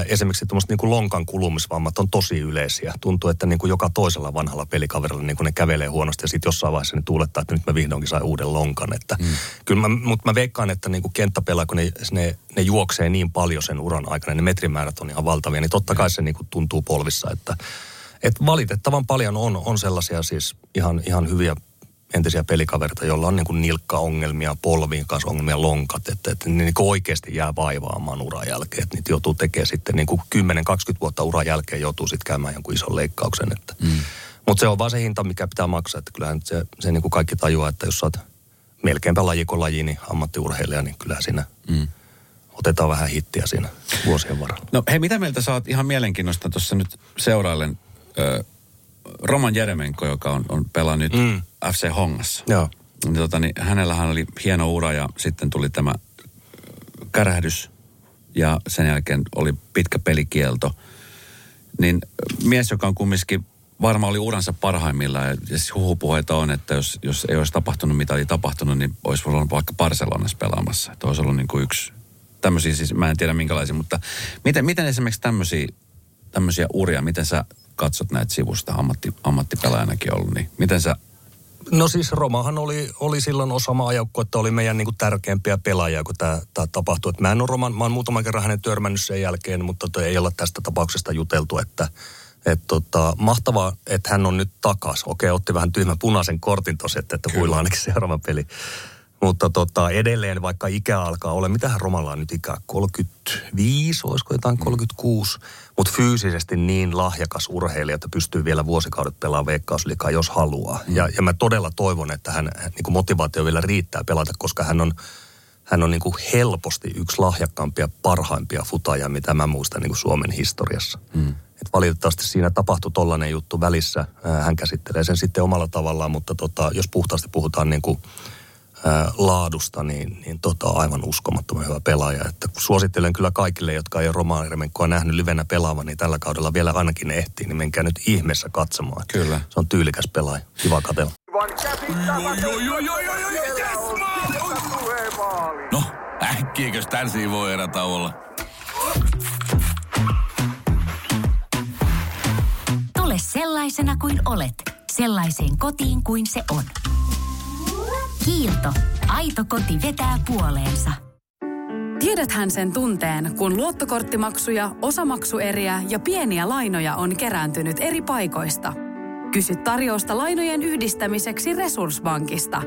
Speaker 4: esimerkiksi tuommoiset niin lonkan kulumisvammat on tosi yleisiä. Tuntuu, että niin kuin joka toisella vanhalla pelikaverilla niin kuin ne kävelee huonosti ja sitten jossain vaiheessa ne tuulettaa, että nyt mä vihdoinkin sain uuden lonkan. Että mm. kyllä mä, mutta mä veikkaan, että niin kuin kenttäpelaa, kun ne, ne, ne, juoksee niin paljon sen uran aikana, ne metrimäärät on ihan valtavia, niin totta kai se niin kuin tuntuu polvissa, että, että valitettavan paljon on, on sellaisia siis ihan, ihan hyviä entisiä pelikaverita, joilla on niin kuin nilkkaongelmia, polviin kanssa ongelmia, lonkat, että, että ne niin kuin oikeasti jää vaivaamaan uran jälkeen. Että niitä joutuu tekemään sitten niin kuin 10-20 vuotta uran jälkeen joutuu sitten käymään jonkun ison leikkauksen. Että. Mm. Mutta se on vaan se hinta, mikä pitää maksaa. Että kyllähän se, se niin kuin kaikki tajuaa, että jos sä oot melkeinpä lajiko laji, niin ammattiurheilija, niin kyllä siinä mm. otetaan vähän hittiä siinä vuosien varrella.
Speaker 3: No hei, mitä mieltä saat ihan mielenkiinnosta tuossa nyt seurailen ö, Roman Jeremenko, joka on, on pelannut mm. FC Hongassa.
Speaker 4: Joo.
Speaker 3: Niin, tota, niin, hänellähän oli hieno ura ja sitten tuli tämä kärähdys ja sen jälkeen oli pitkä pelikielto. Niin mies, joka on kumminkin varmaan oli uransa parhaimmillaan. Ja siis huhupuheita on, että jos, jos ei olisi tapahtunut mitä oli tapahtunut, niin olisi voinut olla vaikka Barcelonassa pelaamassa. Että olisi ollut niin kuin yksi tämmöisiä, siis mä en tiedä minkälaisia, mutta miten, miten esimerkiksi tämmöisiä, tämmöisiä uria, miten sä katsot näitä sivusta, ammatti, ammattipelaajanakin ollut, niin miten sä
Speaker 4: No siis Romahan oli, oli silloin osa että oli meidän niin kuin tärkeimpiä pelaajia, kun tämä, tämä tapahtui. Et mä en ole Roman, mä oon muutaman kerran hänen törmännyt sen jälkeen, mutta toi ei olla tästä tapauksesta juteltu, että et tota, mahtavaa, että hän on nyt takas. Okei, otti vähän tyhmän punaisen kortin tosi, että, että huilaa ainakin seuraava peli. Mutta tota, edelleen, vaikka ikä alkaa olla, mitähän Romalla on nyt ikä? 35, olisiko jotain 36. Mutta fyysisesti niin lahjakas urheilija, että pystyy vielä vuosikaudet pelaamaan veikkausliikaa, jos haluaa. Mm. Ja, ja mä todella toivon, että hän, niin motivaatio vielä riittää pelata, koska hän on, hän on niin kuin helposti yksi lahjakkaampia, parhaimpia futajia, mitä mä muistan niin kuin Suomen historiassa. Mm. Et valitettavasti siinä tapahtui tollainen juttu välissä. Hän käsittelee sen sitten omalla tavallaan, mutta tota, jos puhtaasti puhutaan niin kuin – laadusta, niin, niin tota, aivan uskomattoman hyvä pelaaja. Että suosittelen kyllä kaikille, jotka ei ole Romaaniremenkoa nähnyt livenä pelaavan, niin tällä kaudella vielä ainakin ehtii, niin menkää nyt ihmeessä katsomaan.
Speaker 3: Kyllä.
Speaker 4: Se on tyylikäs pelaaja. Kiva katella.
Speaker 5: No, äkkiäkös tän voi erä olla?
Speaker 6: Tule sellaisena kuin olet, sellaiseen kotiin kuin se on. Kiilto. Aito koti vetää puoleensa.
Speaker 1: Tiedäthän sen tunteen, kun luottokorttimaksuja, osamaksueriä ja pieniä lainoja on kerääntynyt eri paikoista. Kysy tarjousta lainojen yhdistämiseksi Resurssbankista.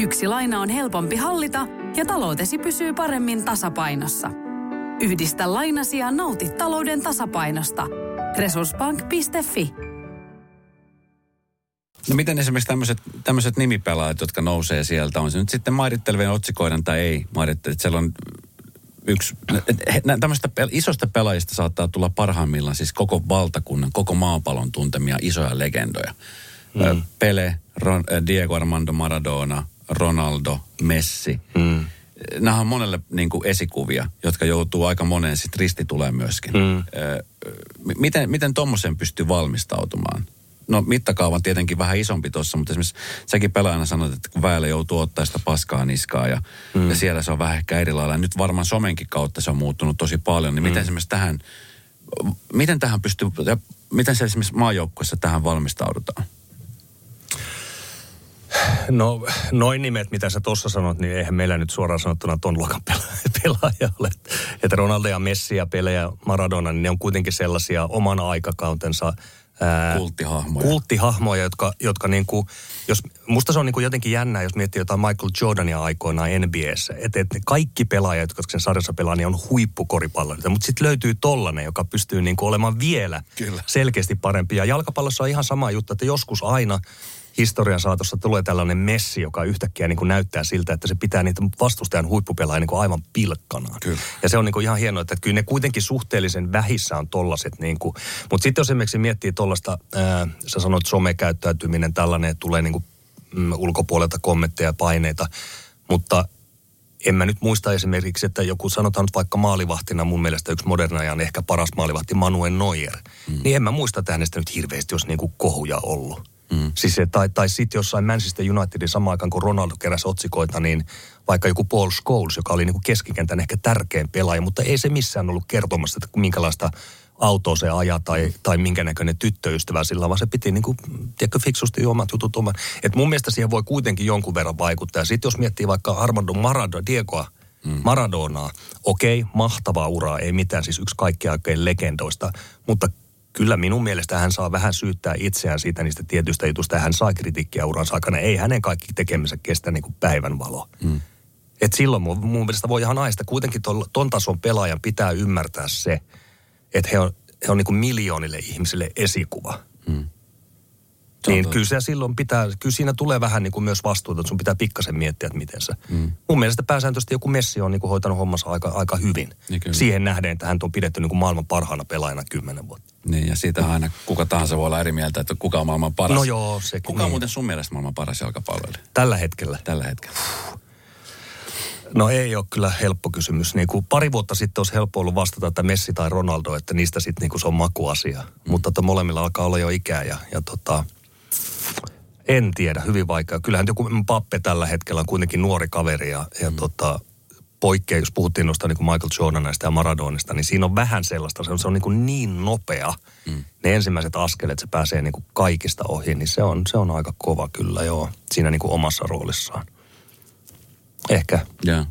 Speaker 1: Yksi laina on helpompi hallita ja taloutesi pysyy paremmin tasapainossa. Yhdistä lainasi ja nauti talouden tasapainosta. Resurssbank.fi
Speaker 3: No miten esimerkiksi tämmöiset, tämmöiset nimipelaajat, jotka nousee sieltä, on se nyt sitten mairittelevien otsikoiden tai ei mairittele, siellä on yksi, tämmöistä isosta pelaajista saattaa tulla parhaimmillaan siis koko valtakunnan, koko maapallon tuntemia isoja legendoja. Mm. Pele, Ron, Diego Armando Maradona, Ronaldo, Messi. Mm. Nämä on monelle niin kuin esikuvia, jotka joutuu aika moneen sitten ristituleen myöskin. Mm. Miten, miten tuommoisen pystyy valmistautumaan? No mittakaavan tietenkin vähän isompi tuossa, mutta esimerkiksi säkin pelaajana sanoit, että kun väellä joutuu ottaa sitä paskaa niskaa ja, mm. ja siellä se on vähän ehkä eri lailla. Nyt varmaan somenkin kautta se on muuttunut tosi paljon, niin mm. miten esimerkiksi tähän, miten tähän pystyy, miten se esimerkiksi maajoukkuessa tähän valmistaudutaan?
Speaker 4: No noin nimet, mitä sä tuossa sanot, niin eihän meillä nyt suoraan sanottuna ton luokan pelaaja ole. Että Ronaldo ja Messi ja Pele ja Maradona, niin ne on kuitenkin sellaisia oman aikakautensa
Speaker 3: kulttihahmoja.
Speaker 4: Kulttihahmoja, jotka, jotka niin kuin, jos, musta se on niin kuin jotenkin jännää, jos miettii jotain Michael Jordania aikoinaan NBAssä. Että et kaikki pelaajat, jotka sen sarjassa pelaa, niin on huippukoripallareita. Mutta sitten löytyy tollanen, joka pystyy niin kuin olemaan vielä Kyllä. selkeästi parempi. Ja jalkapallossa on ihan sama juttu, että joskus aina historian saatossa tulee tällainen messi, joka yhtäkkiä niin kuin näyttää siltä, että se pitää niitä vastustajan huippupelaajia niin kuin aivan pilkkanaan.
Speaker 3: Kyllä.
Speaker 4: Ja se on niin kuin ihan hienoa, että kyllä ne kuitenkin suhteellisen vähissä on tollaset. Niin kuin. Mutta sitten jos esimerkiksi miettii tollasta, ää, sä sanoit somekäyttäytyminen, tällainen, että tulee niin kuin, mm, ulkopuolelta kommentteja ja paineita, mutta en mä nyt muista esimerkiksi, että joku sanotaan nyt vaikka maalivahtina mun mielestä yksi moderna ajan ehkä paras maalivahti Manuel Neuer. Mm. Niin en mä muista, että hänestä nyt hirveästi olisi niinku kohuja ollut. Mm. Siis se, tai, tai sitten jossain Manchester Unitedin samaan aikaan, kun Ronaldo keräsi otsikoita, niin vaikka joku Paul Scholes, joka oli niinku keskikentän ehkä tärkein pelaaja, mutta ei se missään ollut kertomassa, että minkälaista autoa se ajaa tai, tai minkä näköinen tyttöystävä sillä, vaan se piti niin kuin, tiedätkö, fiksusti omat jutut oman. Et mun mielestä siihen voi kuitenkin jonkun verran vaikuttaa. Sitten jos miettii vaikka Armando Maradona, Diegoa, mm. Maradonaa, okei, mahtavaa uraa, ei mitään, siis yksi kaikkien aikojen legendoista, mutta kyllä minun mielestä hän saa vähän syyttää itseään siitä niistä tietyistä jutusta. Hän saa kritiikkiä uransa aikana. Ei hänen kaikki tekemisensä kestä niin kuin päivänvalo. Mm. Et silloin mun, mun mielestä voi ihan aista. Kuitenkin ton, ton tason pelaajan pitää ymmärtää se, että he on, he on niin kuin miljoonille ihmisille esikuva. Mm. Niin kyllä se silloin pitää, kyllä siinä tulee vähän niin kuin myös vastuuta, että sun pitää pikkasen miettiä, että miten se. Mm. Mun mielestä pääsääntöisesti joku Messi on niin kuin hoitanut hommansa aika, aika hyvin. Niin Siihen nähden, että hän on pidetty niin kuin maailman parhaana pelaajana kymmenen vuotta.
Speaker 3: Niin, ja siitä aina kuka tahansa voi olla eri mieltä, että kuka on maailman paras.
Speaker 4: No joo, sekin.
Speaker 3: Kuka on niin. muuten sun mielestä maailman paras jalkapalloilija?
Speaker 4: Tällä hetkellä.
Speaker 3: Tällä hetkellä.
Speaker 4: No ei ole kyllä helppo kysymys. Niin kuin pari vuotta sitten olisi helppo ollut vastata, että Messi tai Ronaldo, että niistä sitten niin kuin se on makuasia. Mm. Mutta että molemmilla alkaa olla jo ikää ja, ja tota, en tiedä, hyvin vaikea. Kyllähän joku Pappe tällä hetkellä on kuitenkin nuori kaveri ja, ja mm. tota, poikkea, jos puhuttiin noista niin kuin Michael Jordanista ja Maradonista, niin siinä on vähän sellaista, se on, se on niin, kuin niin nopea. Mm. Ne ensimmäiset askeleet, se pääsee niin kuin kaikista ohi, niin se on, se on aika kova kyllä joo, siinä niin kuin omassa roolissaan. Ehkä.
Speaker 3: Joo.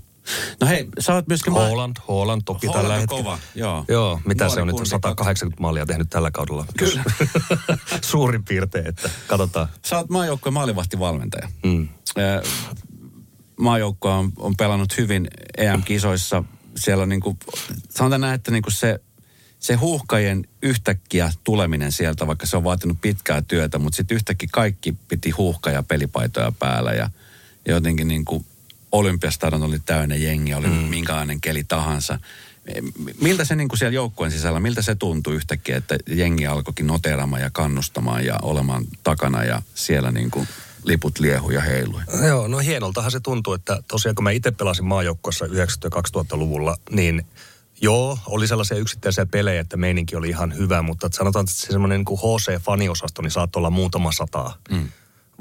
Speaker 3: No hei, sä oot myöskin...
Speaker 4: Holland, Holland toki
Speaker 3: Holland
Speaker 4: tällä
Speaker 3: hetkellä. kova, joo.
Speaker 4: Joo, mitä
Speaker 3: Nuori
Speaker 4: se on nyt,
Speaker 3: kundi,
Speaker 4: 180 maalia tehnyt tällä kaudella.
Speaker 3: Kyllä.
Speaker 4: Suurin piirtein, että katsotaan.
Speaker 3: Sä oot maajoukkueen maalivahtivalmentaja.
Speaker 4: Mm.
Speaker 3: Maajoukkue on, on pelannut hyvin EM-kisoissa. Siellä on niin kuin, sanotaan näin, että niin kuin se, se huuhkajien yhtäkkiä tuleminen sieltä, vaikka se on vaatinut pitkää työtä, mutta sitten yhtäkkiä kaikki piti huuhkaja pelipaitoja päällä ja, ja jotenkin niin kuin Olympiastadion oli täynnä jengi, oli mm. minkälainen keli tahansa. Miltä se niin kuin siellä joukkueen sisällä, miltä se tuntui yhtäkkiä, että jengi alkoikin noteraamaan ja kannustamaan ja olemaan takana ja siellä niin kuin liput liehu ja heilui?
Speaker 4: Joo, no hienoltahan se tuntuu, että tosiaan kun mä itse pelasin maajoukkueessa 90-2000-luvulla, niin Joo, oli sellaisia yksittäisiä pelejä, että meininki oli ihan hyvä, mutta sanotaan, että se semmoinen niin HC-faniosasto, niin saattoi olla muutama sataa. Mm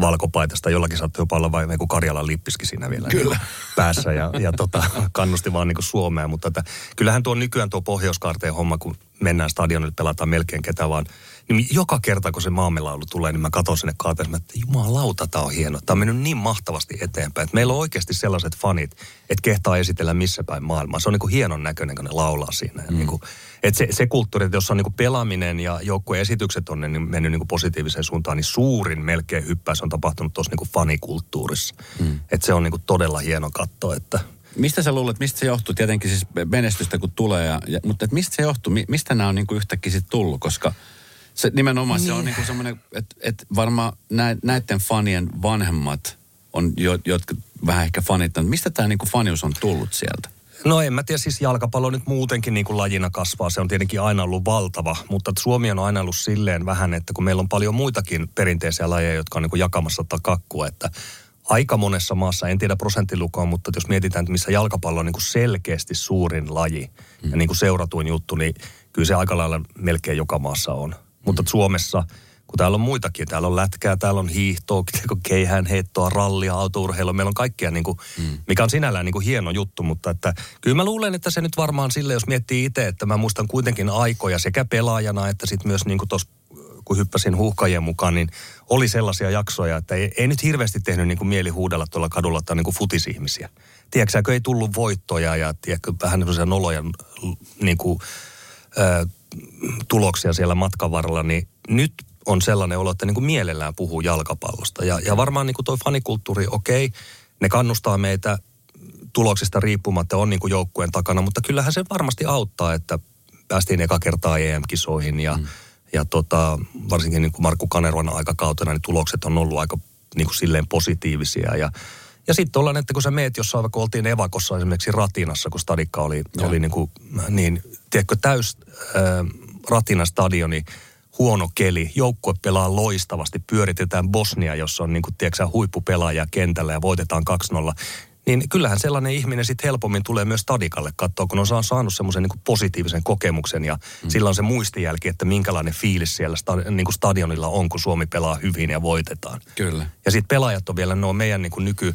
Speaker 4: valkopaitasta. Jollakin saattoi jopa olla vain joku Karjalan lippiski siinä vielä Kyllä. Niin päässä ja, ja tota, kannusti vaan niin kuin Suomea. Mutta että, kyllähän tuo nykyään tuo pohjoiskarteen homma, kun mennään stadionille, pelataan melkein ketä vaan. Niin joka kerta, kun se maamelaulu tulee, niin mä katson sinne kaateen, että jumalauta, tämä on hieno. Tämä on mennyt niin mahtavasti eteenpäin. Että meillä on oikeasti sellaiset fanit, että kehtaa esitellä missä päin maailmaa. Se on niin kuin hienon näköinen, kun ne laulaa siinä. Mm. niin kuin, että se, se kulttuuri, että jos on niin kuin pelaaminen ja joukkueen esitykset on niin mennyt niin kuin positiiviseen suuntaan, niin suurin melkein hyppäys on tapahtunut tuossa niin kuin fanikulttuurissa. Mm. Että se on niin kuin todella hieno katto, että
Speaker 3: Mistä sä luulet, mistä se johtuu? Tietenkin siis menestystä kun tulee, ja, ja, mutta et mistä se johtuu? Mistä nämä on niin kuin yhtäkkiä sitten tullut? Koska se nimenomaan niin. se on niin kuin semmoinen, että et varmaan näiden fanien vanhemmat on, jo, jotka vähän ehkä fanittanut. Mistä tämä niin kuin fanius on tullut sieltä?
Speaker 4: No en mä tiedä, siis jalkapallo nyt muutenkin niin kuin lajina kasvaa. Se on tietenkin aina ollut valtava, mutta Suomi on aina ollut silleen vähän, että kun meillä on paljon muitakin perinteisiä lajeja, jotka on niin kuin jakamassa tätä kakkua, että aika monessa maassa, en tiedä prosenttilukua, mutta jos mietitään, että missä jalkapallo on niin kuin selkeästi suurin laji mm. ja niin kuin seuratuin juttu, niin kyllä se aika lailla melkein joka maassa on. Mutta mm. Suomessa, kun täällä on muitakin, täällä on lätkää, täällä on hiihtoa, keihään heittoa, rallia, autourheilua, meillä on kaikkia, niin kuin, mm. mikä on sinällään niin kuin hieno juttu, mutta että kyllä mä luulen, että se nyt varmaan sille, jos miettii itse, että mä muistan kuitenkin aikoja sekä pelaajana että sitten myös niin kuin tuossa kun hyppäsin huuhkajien mukaan, niin oli sellaisia jaksoja, että ei, ei nyt hirveästi tehnyt niin kuin mieli huudella tuolla kadulla tai niin kuin futisihmisiä. Tiedätkö, ei tullut voittoja ja tiedätkö, vähän sellaisia noloja niin kuin, ö, tuloksia siellä matkan varrella, niin nyt on sellainen olo, että niin kuin mielellään puhuu jalkapallosta. Ja, ja varmaan niin kuin toi fanikulttuuri, okei, ne kannustaa meitä tuloksista riippumatta on niin kuin joukkueen takana, mutta kyllähän se varmasti auttaa, että päästiin eka kertaa EM-kisoihin ja, mm. Ja tota, varsinkin niin kuin Markku Kanervan aikakautena niin tulokset on ollut aika niin kuin silleen positiivisia. Ja, ja sitten ollaan, että kun sä meet jossain, vaikka oltiin Evakossa esimerkiksi Ratinassa, kun stadikka oli, oli niin, kuin, niin tiedätkö, täys äh, Ratina stadioni, huono keli, joukkue pelaa loistavasti, pyöritetään Bosnia, jossa on niin kuin, tiedätkö, huippupelaaja kentällä ja voitetaan 2-0 niin kyllähän sellainen ihminen sitten helpommin tulee myös stadikalle katsoa, kun on saanut semmoisen niin positiivisen kokemuksen ja mm. sillä on se muistijälki, että minkälainen fiilis siellä sta, niin kuin stadionilla on, kun Suomi pelaa hyvin ja voitetaan.
Speaker 3: Kyllä.
Speaker 4: Ja sitten pelaajat on vielä, ne on meidän niin kuin nyky,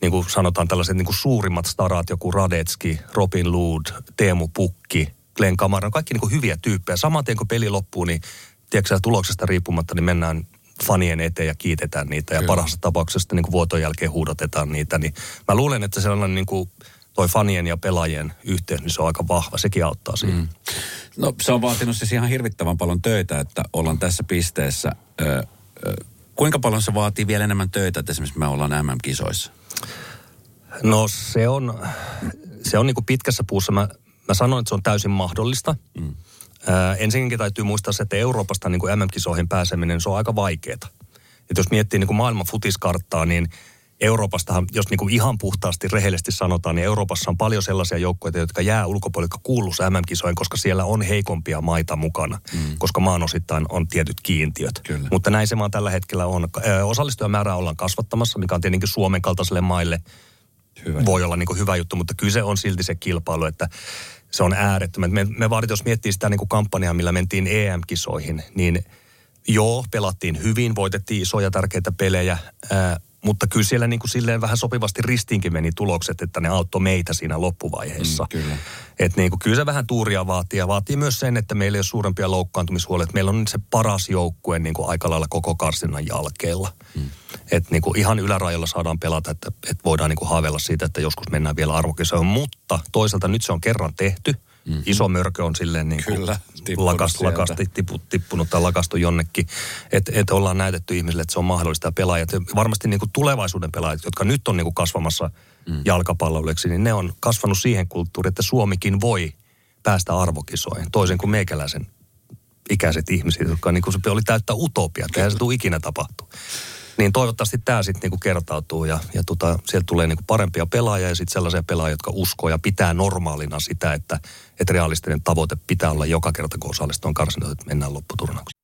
Speaker 4: niin kuin sanotaan tällaiset niin kuin suurimmat starat, joku Radetski, Robin Lood, Teemu Pukki, Glenn Kamara, kaikki niin kuin hyviä tyyppejä. Saman tien kun peli loppuu, niin tiedätkö, tuloksesta riippumatta, niin mennään fanien eteen ja kiitetään niitä. Ja Kyllä. parhaassa tapauksessa niin kuin vuoton jälkeen huudotetaan niitä. Niin mä luulen, että sellainen niin kuin toi fanien ja pelaajien yhteys, niin se on aika vahva. Sekin auttaa siihen. Mm.
Speaker 3: No se on vaatinut siis ihan hirvittävän paljon töitä, että ollaan tässä pisteessä. Ö, ö, kuinka paljon se vaatii vielä enemmän töitä, että esimerkiksi me ollaan MM-kisoissa?
Speaker 4: No se on, se on niin kuin pitkässä puussa. Mä, mä sanoin, että se on täysin mahdollista. Mm. Ää, ensinnäkin täytyy muistaa se, että Euroopasta niin kuin MM-kisoihin pääseminen, se on aika vaikeaa. Et jos miettii niin kuin maailman futiskarttaa, niin Euroopastahan, jos niin kuin ihan puhtaasti rehellisesti sanotaan, niin Euroopassa on paljon sellaisia joukkoja, jotka jää ulkopuolelle, jotka kuuluisi MM-kisoihin, koska siellä on heikompia maita mukana, mm. koska maan osittain on tietyt kiintiöt. Kyllä. Mutta näin se maan tällä hetkellä on. Osallistujamäärää ollaan kasvattamassa, mikä on tietenkin Suomen kaltaiselle maille hyvä. voi olla niin kuin hyvä juttu, mutta kyse on silti se kilpailu, että se on äärettömän. Me, me vaadit, jos miettii sitä niin kuin kampanjaa, millä mentiin EM-kisoihin, niin joo, pelattiin hyvin, voitettiin isoja tärkeitä pelejä, ää, mutta kyllä siellä niin kuin silleen vähän sopivasti ristiinkin meni tulokset, että ne auttoi meitä siinä loppuvaiheessa. Mm, kyllä. Et niin kuin, kyllä se vähän tuuria vaatii ja vaatii myös sen, että meillä ei ole suurempia loukkaantumishuolia. Meillä on se paras joukkue niin kuin aika lailla koko karsinnan jälkeellä. Mm. Että niin kuin ihan ylärajalla saadaan pelata, että, että voidaan niin kuin haaveilla siitä, että joskus mennään vielä arvokisoihin. Mutta toisaalta nyt se on kerran tehty – Mm-hmm. Iso mörkö on silleen niin kuin Kyllä, lakast, lakasti, tipu, tippunut tai lakastu jonnekin. Että et ollaan näytetty ihmisille, että se on mahdollista. Ja pelaajat, varmasti niin kuin tulevaisuuden pelaajat, jotka nyt on niin kuin kasvamassa mm. jalkapalloileksi, niin ne on kasvanut siihen kulttuuriin, että Suomikin voi päästä arvokisoihin. Toisin kuin meikäläisen ikäiset ihmiset, jotka niin kuin se oli täyttä utopia. Eihän se tule ikinä tapahtua. Niin toivottavasti tämä sitten niinku kertautuu ja, ja tota, sieltä tulee niinku parempia pelaajia ja sitten sellaisia pelaajia, jotka uskoo ja pitää normaalina sitä, että, että realistinen tavoite pitää olla joka kerta, kun osallistuu karsintoihin, että mennään lopputurnaukseen.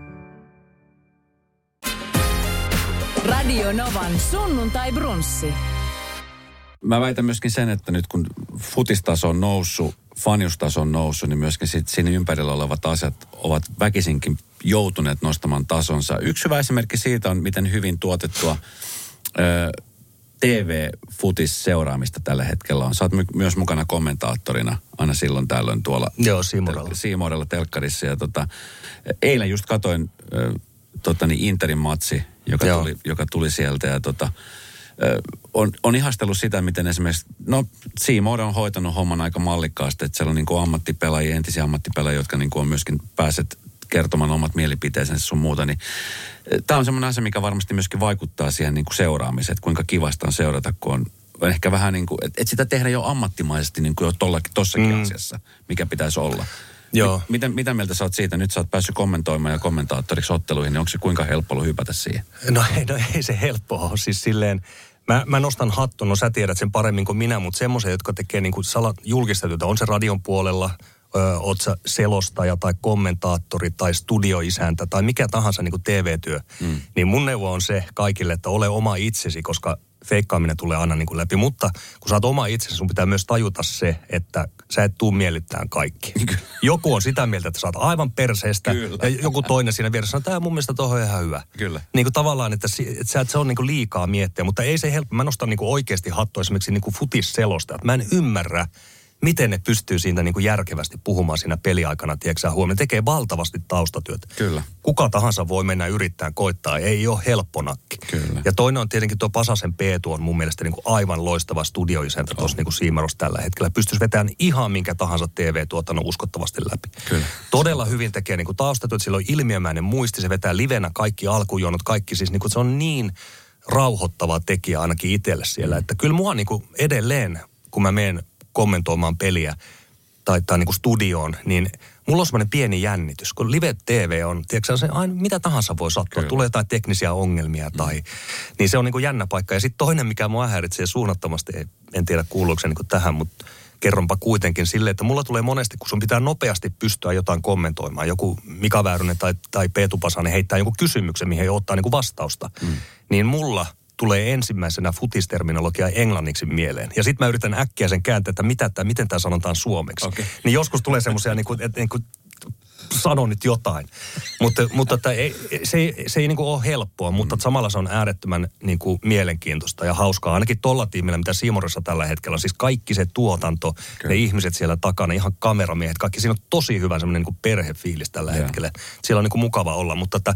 Speaker 2: Radio Novan sunnuntai brunssi.
Speaker 3: Mä väitän myöskin sen, että nyt kun futistaso on noussut, faniustaso on noussut, niin myöskin sit siinä ympärillä olevat asiat ovat väkisinkin joutuneet nostamaan tasonsa. Yksi hyvä esimerkki siitä on, miten hyvin tuotettua ö, TV-futis-seuraamista tällä hetkellä on. Sä oot my- myös mukana kommentaattorina aina silloin tällöin tuolla
Speaker 4: Joo, Siimorella.
Speaker 3: Siimorella telkkarissa. Ja tota, eilen just katoin ö, tota, niin Interin matsi, joka tuli, joka tuli sieltä. Ja tota, on, on ihastellut sitä, miten esimerkiksi, no Seamore on hoitanut homman aika mallikkaasti, että siellä on niin kuin ammattipelaajia, entisiä ammattipelaajia, jotka niin kuin on myöskin pääset kertomaan omat mielipiteensä sun muuta, niin tämä on semmoinen asia, mikä varmasti myöskin vaikuttaa siihen niin kuin seuraamiseen, että kuinka kivasta on seurata, kun on on ehkä vähän niin kuin, että et sitä tehdä jo ammattimaisesti niin kuin jo tossakin mm. asiassa, mikä pitäisi olla.
Speaker 4: Joo.
Speaker 3: Miten, mitä mieltä sä oot siitä? Nyt sä oot päässyt kommentoimaan ja kommentaattoriksi otteluihin, niin onko se kuinka helppo ollut hypätä siihen?
Speaker 4: No ei, no ei se helppo ole. Siis silleen, mä, mä nostan hattun, no sä tiedät sen paremmin kuin minä, mutta semmoisia, jotka tekee niin salat, julkista työtä, on se radion puolella, ö, oot sä selostaja tai kommentaattori tai studioisäntä tai mikä tahansa niin kuin TV-työ, mm. niin mun neuvo on se kaikille, että ole oma itsesi, koska feikkaaminen tulee aina niin kuin läpi. Mutta kun sä oot oma itsesi, sun pitää myös tajuta se, että sä et tuu miellyttämään kaikki. Joku on sitä mieltä, että sä oot aivan perseestä. Kyllä. Ja joku toinen siinä vieressä sanoo, tämä mun mielestä on ihan hyvä.
Speaker 3: Kyllä.
Speaker 4: Niin kuin tavallaan, että, että, että se on niin kuin liikaa miettiä. Mutta ei se helppo. Mä nostan niin kuin oikeasti hattua esimerkiksi niin kuin futisselosta. Mä en ymmärrä, miten ne pystyy siitä niin kuin järkevästi puhumaan siinä peliaikana, tiedätkö huomioon. Tekee valtavasti taustatyötä.
Speaker 3: Kyllä.
Speaker 4: Kuka tahansa voi mennä yrittämään koittaa, ei ole helppo nakki.
Speaker 3: Kyllä.
Speaker 4: Ja toinen on tietenkin tuo Pasasen Peetu on mun mielestä niin kuin aivan loistava studioisäntä tuossa niin Siimarossa tällä hetkellä. Pystyisi vetämään ihan minkä tahansa TV-tuotannon uskottavasti läpi.
Speaker 3: Kyllä.
Speaker 4: Todella hyvin tekee niin kuin taustatyötä, sillä on ilmiömäinen muisti, se vetää livenä kaikki alkujonot, kaikki siis niin kuin se on niin rauhoittava tekijä ainakin itselle siellä. Että kyllä mua niin kuin edelleen, kun mä menen kommentoimaan peliä tai, tai niin kuin studioon, niin mulla on semmoinen pieni jännitys. Kun live-tv on, tiedätkö, se aina mitä tahansa voi sattua.
Speaker 3: Kyllä.
Speaker 4: Tulee jotain teknisiä ongelmia tai, niin se on niin kuin jännä paikka. Ja sitten toinen, mikä mua häiritsee suunnattomasti, en tiedä kuuluuko se niin kuin tähän, mutta kerronpa kuitenkin silleen, että mulla tulee monesti, kun sun pitää nopeasti pystyä jotain kommentoimaan. Joku Mika Väyrynen tai, tai Peetu Pasanen heittää jonkun kysymyksen, mihin ei ottaa niin kuin vastausta. Mm. Niin mulla tulee ensimmäisenä futisterminologia englanniksi mieleen. Ja sitten mä yritän äkkiä sen kääntää, että mitä tää, miten tämä sanotaan suomeksi.
Speaker 3: Okei.
Speaker 4: Niin joskus tulee semmoisia, niin kuin, että niin kuin, sano nyt jotain. mutta mutta että ei, se, ei, se ei niin kuin ole helppoa, mutta samalla se on äärettömän niin kuin mielenkiintoista ja hauskaa. Ainakin tolla tiimillä, mitä Siimorissa tällä hetkellä on. Siis kaikki se tuotanto,
Speaker 3: Kyllä.
Speaker 4: ne ihmiset siellä takana, ihan kameramiehet, kaikki. Siinä on tosi hyvä semmoinen niin perhefiilis tällä
Speaker 3: Joo.
Speaker 4: hetkellä. Siellä on niin kuin mukava olla, mutta että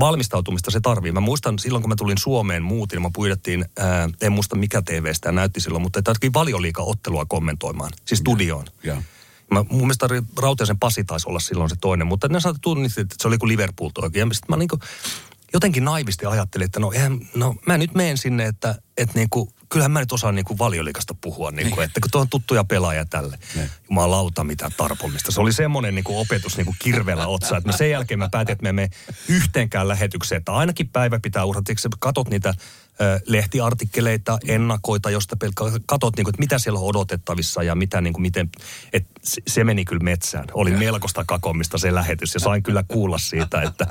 Speaker 4: valmistautumista se tarvii. Mä muistan silloin, kun mä tulin Suomeen muutin, mä pyydettiin, ää, en muista mikä TV sitä näytti silloin, mutta että valioliika-ottelua kommentoimaan, siis studioon.
Speaker 3: Joo.
Speaker 4: Mä, mun mielestä Rautiasen Pasi taisi olla silloin se toinen, mutta ne saatte tunnistaa, että se oli kuin Liverpool toikin. Ja mä niinku, jotenkin naivisti ajattelin, että no, eihän, no mä nyt menen sinne, että, että niinku, kyllähän mä nyt osaan niinku valioliikasta puhua, niinku, että kun tuo on tuttuja pelaajia tälle.
Speaker 3: Niin.
Speaker 4: Jumalauta mitä tarpomista. Se oli semmoinen niinku opetus niinku kirveellä otsa, että sen jälkeen mä päätin, että me emme yhteenkään lähetykseen, että ainakin päivä pitää uhrata. Sä katot niitä lehtiartikkeleita, ennakoita, josta pelkkä, katot, niinku, että mitä siellä on odotettavissa ja mitä, niinku, miten, että se, meni kyllä metsään. Oli melkoista kakomista se lähetys ja sain kyllä kuulla siitä, että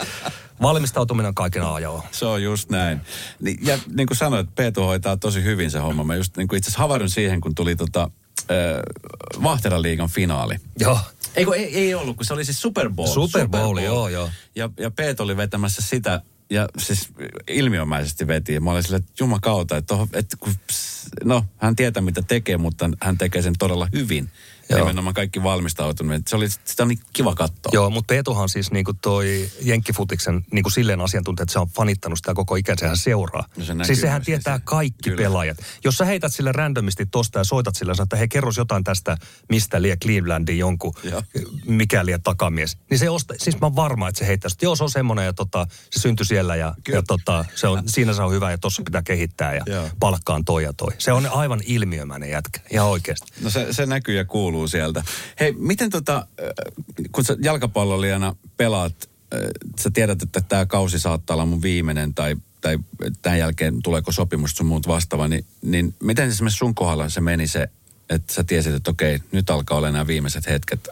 Speaker 4: valmistautuminen on kaiken A ja O.
Speaker 3: Se on just näin. Ni- Ja niin kuin sanoit, Peetu hoitaa tosi hyvin se homma. Mä just niin kuin itse asiassa havahdun siihen, kun tuli tota, äh, finaali.
Speaker 4: Joo.
Speaker 3: Ei, ei, ei ollut, kun se oli siis Super Bowl.
Speaker 4: Super Bowl, joo, joo.
Speaker 3: Ja, ja Peet oli vetämässä sitä, ja siis ilmiömäisesti veti. Mä olin silleen, että jumakauta, että, tohon, että kun, pss, no, hän tietää mitä tekee, mutta hän tekee sen todella hyvin.
Speaker 4: Joo.
Speaker 3: Nimenomaan kaikki valmistautunut. Se oli, sitä on niin kiva katsoa.
Speaker 4: Joo, mutta Peetuhan siis niinku toi Jenkkifutiksen niinku silleen asiantuntija, että se on fanittanut sitä koko ikänsä, hän seuraa.
Speaker 3: No se näkyy
Speaker 4: siis sehän tietää
Speaker 3: siis.
Speaker 4: kaikki
Speaker 3: Kyllä.
Speaker 4: pelaajat. Jos sä heität sille randomisti tosta ja soitat sille että hei kerros jotain tästä, mistä liian Clevelandin jonkun,
Speaker 3: Joo.
Speaker 4: mikä liian takamies. Niin se osta, siis mä oon varma, että se heittää, että joo se on semmoinen ja tota, se syntyi siellä ja,
Speaker 3: Kyllä.
Speaker 4: ja tota, se on, siinä se on hyvä ja tossa pitää kehittää ja
Speaker 3: Joo.
Speaker 4: palkkaan toi ja toi. Se on aivan ilmiömäinen jätkä, ihan oikeasti.
Speaker 3: No se, se näkyy ja kuuluu sieltä. Hei, miten tota, äh, kun sä jalkapallolijana pelaat, äh, sä tiedät, että tämä kausi saattaa olla mun viimeinen tai, tai tämän jälkeen tuleeko sopimus sun muut vastaava, niin, niin miten esimerkiksi sun kohdalla se meni se, että sä tiesit, että okei, nyt alkaa olla nämä viimeiset hetket,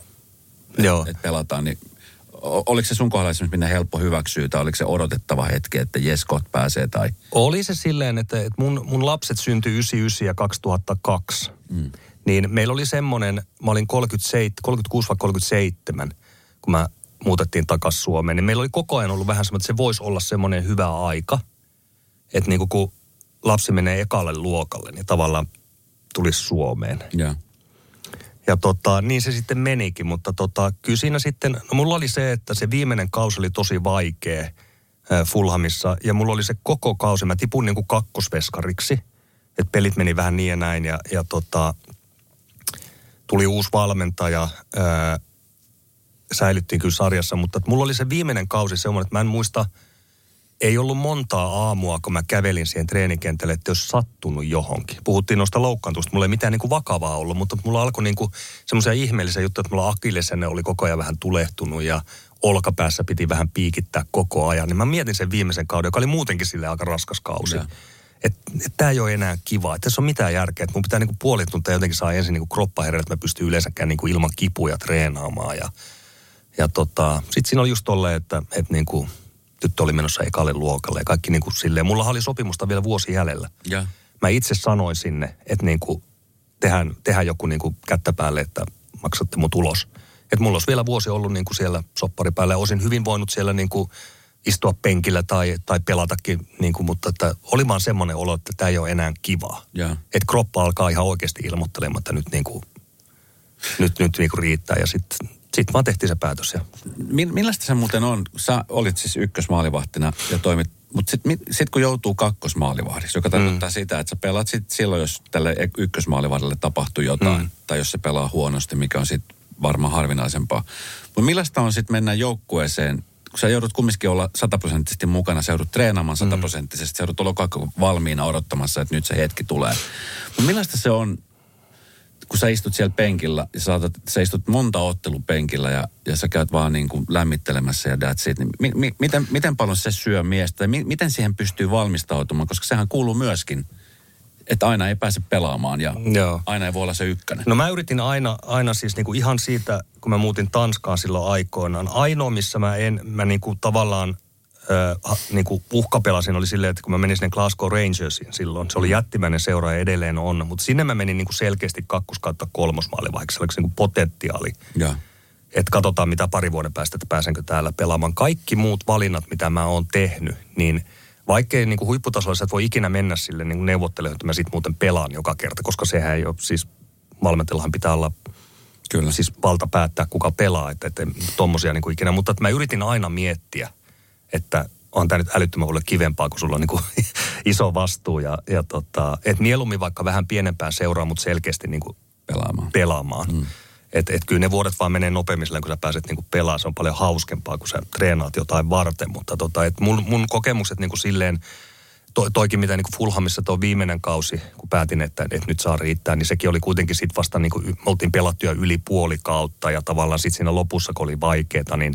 Speaker 4: Joo.
Speaker 3: että pelataan, niin oliko se sun kohdalla esimerkiksi minne helppo hyväksyä tai oliko se odotettava hetki, että jes, kohta pääsee tai...
Speaker 4: Oli se silleen, että, että mun, mun lapset syntyi 99 ja 2002. Mm. Niin meillä oli semmoinen, mä olin 37, 36 vai 37, kun mä muutettiin takaisin Suomeen. Niin meillä oli koko ajan ollut vähän semmoinen, että se voisi olla semmoinen hyvä aika. Että niin kun lapsi menee ekalle luokalle, niin tavallaan tulisi Suomeen.
Speaker 3: Joo.
Speaker 4: Ja tota, niin se sitten menikin, mutta tota, kyllä siinä sitten, no mulla oli se, että se viimeinen kausi oli tosi vaikea äh, Fulhamissa. Ja mulla oli se koko kausi, mä tipun niin kuin kakkosveskariksi. Että pelit meni vähän niin ja näin ja, ja tota, tuli uusi valmentaja, ää, säilyttiin kyllä sarjassa, mutta että mulla oli se viimeinen kausi semmoinen, että mä en muista, ei ollut montaa aamua, kun mä kävelin siihen treenikentälle, että jos sattunut johonkin. Puhuttiin noista loukkaantusta, mulla ei mitään niin kuin vakavaa ollut, mutta mulla alkoi niin semmoisia ihmeellisiä juttuja, että mulla akillesenne oli koko ajan vähän tulehtunut ja olkapäässä piti vähän piikittää koko ajan. Niin mä mietin sen viimeisen kauden, joka oli muutenkin sille aika raskas kausi.
Speaker 3: Joo.
Speaker 4: Että et tämä ei ole enää kiva. Että tässä on mitään järkeä. Että mun pitää niinku puoli tuntia jotenkin saa ensin niinku kroppa herää, että mä pystyn yleensäkään niinku ilman kipuja treenaamaan. Ja, ja tota, sitten siinä oli just tolleen, että, että niinku, tyttö oli menossa ekalle luokalle ja kaikki niinku silleen. Mulla oli sopimusta vielä vuosi jäljellä.
Speaker 3: Ja.
Speaker 4: Mä itse sanoin sinne, että niinku, tehdään, tehdään joku niinku kättä päälle, että maksatte mun tulos. Että mulla olisi vielä vuosi ollut niinku siellä soppari päällä ja olisin hyvin voinut siellä niinku istua penkillä tai, tai pelatakin, niinku, mutta että oli vaan semmoinen olo, että tämä ei ole enää kivaa.
Speaker 3: Joo.
Speaker 4: Että kroppa alkaa ihan oikeasti ilmoittelemaan, että nyt niinku, nyt, nyt niin kuin riittää. Ja sitten sit vaan tehtiin se päätös. Ja
Speaker 3: Mi- millaista se muuten on? Sä olit siis ykkösmaalivahtina ja toimit, mutta sitten sit kun joutuu kakkosmaalivahdiksi, joka tarkoittaa mm. sitä, että sä pelaat sit silloin, jos tälle ykkösmaalivahdille tapahtuu jotain, mm. tai jos se pelaa huonosti, mikä on sitten varmaan harvinaisempaa. Mutta millaista on sitten mennä joukkueeseen, kun sä joudut kumminkin olla sataprosenttisesti mukana, sä joudut treenaamaan sataprosenttisesti, sä joudut olla valmiina odottamassa, että nyt se hetki tulee. Mutta millaista se on kun sä istut siellä penkillä ja saatat, sä istut monta ottelupenkillä ja, ja sä käyt vaan niin kuin lämmittelemässä ja that's it, niin mi, mi, miten, miten paljon se syö miestä? Ja mi, miten siihen pystyy valmistautumaan, koska sehän kuuluu myöskin, että aina ei pääse pelaamaan ja
Speaker 4: Joo.
Speaker 3: aina ei voi olla se ykkönen.
Speaker 4: No mä yritin aina, aina siis niinku ihan siitä, kun mä muutin Tanskaan silloin aikoinaan. Ainoa, missä mä en, mä niinku tavallaan äh, niinku uhkapelasin oli silleen, että kun mä menin sinne Glasgow Rangersiin silloin, se oli jättimäinen seura ja edelleen on, mutta sinne mä menin niinku selkeästi kakkos kautta kolmosmaali, vaikka se oli niinku potentiaali.
Speaker 3: Joo.
Speaker 4: Että katsotaan mitä pari vuoden päästä, että pääsenkö täällä pelaamaan. Kaikki muut valinnat, mitä mä oon tehnyt, niin vaikkei niin kuin huipputasolla sä et voi ikinä mennä sille niin neuvottelemaan, että mä sit muuten pelaan joka kerta, koska sehän ei ole, siis valmentajallahan pitää olla
Speaker 3: Kyllä.
Speaker 4: siis valta päättää, kuka pelaa, että, että tommosia niin kuin ikinä. Mutta että mä yritin aina miettiä, että on tämä nyt älyttömän paljon kivempaa, kun sulla on niin kuin iso vastuu. Ja, ja tota, että mieluummin vaikka vähän pienempään seuraa, mutta selkeästi niin kuin
Speaker 3: Pelaamaan.
Speaker 4: pelaamaan. Mm. Että et kyllä ne vuodet vaan menee nopeammin kun sä pääset niinku pelaamaan. Se on paljon hauskempaa, kun sä treenaat jotain varten. Mutta tota, et mun, mun kokemukset niinku silleen, to, toikin mitä niinku Fulhamissa tuo viimeinen kausi, kun päätin, että, että nyt saa riittää, niin sekin oli kuitenkin sitten vasta, niinku, me oltiin pelattuja yli puoli kautta ja tavallaan sitten siinä lopussa, kun oli vaikeeta, niin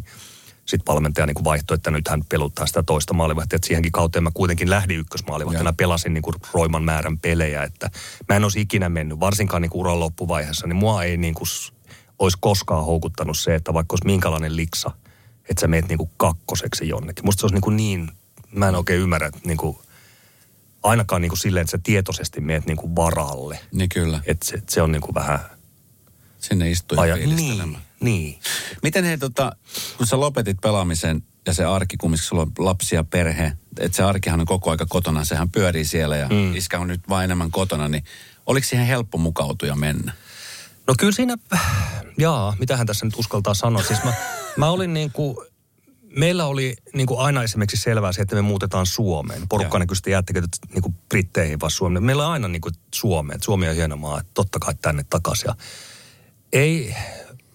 Speaker 4: sitten valmentaja niin vaihtoi, että nyt hän peluttaa sitä toista maalivahtia. Että siihenkin kauteen mä kuitenkin lähdin ykkösmaalivahtina, pelasin niin kuin roiman määrän pelejä. Että mä en olisi ikinä mennyt, varsinkaan niin kuin uran loppuvaiheessa, niin mua ei niin kuin olisi koskaan houkuttanut se, että vaikka olisi minkälainen liksa, että sä meet niin kuin kakkoseksi jonnekin. Musta se olisi niin, kuin niin mä en oikein ymmärrä, että niin kuin, ainakaan niin kuin silleen, että sä tietoisesti meet niin kuin varalle.
Speaker 3: Niin kyllä.
Speaker 4: Että se, se on niin kuin vähän
Speaker 3: Sinne istuu ja
Speaker 4: aja. Niin, niin.
Speaker 3: Miten hei, tota, kun sä lopetit pelaamisen ja se arki, kumminkin sulla on lapsi ja perhe, että se arkihan on koko aika kotona, sehän pyörii siellä ja mm. iskä on nyt vain enemmän kotona, niin oliko siihen helppo mukautua ja mennä?
Speaker 4: No kyllä siinä, jaa, mitähän tässä nyt uskaltaa sanoa. Siis mä, mä olin niin kuin, meillä oli niin kuin aina esimerkiksi selvää se, että me muutetaan Suomeen. Porukka niin kysytti, jäättekö te niin kuin Britteihin vai Suomeen. Meillä on aina niin kuin Suomeen, että Suomi on hieno maa, että totta kai tänne takaisin. Ja ei,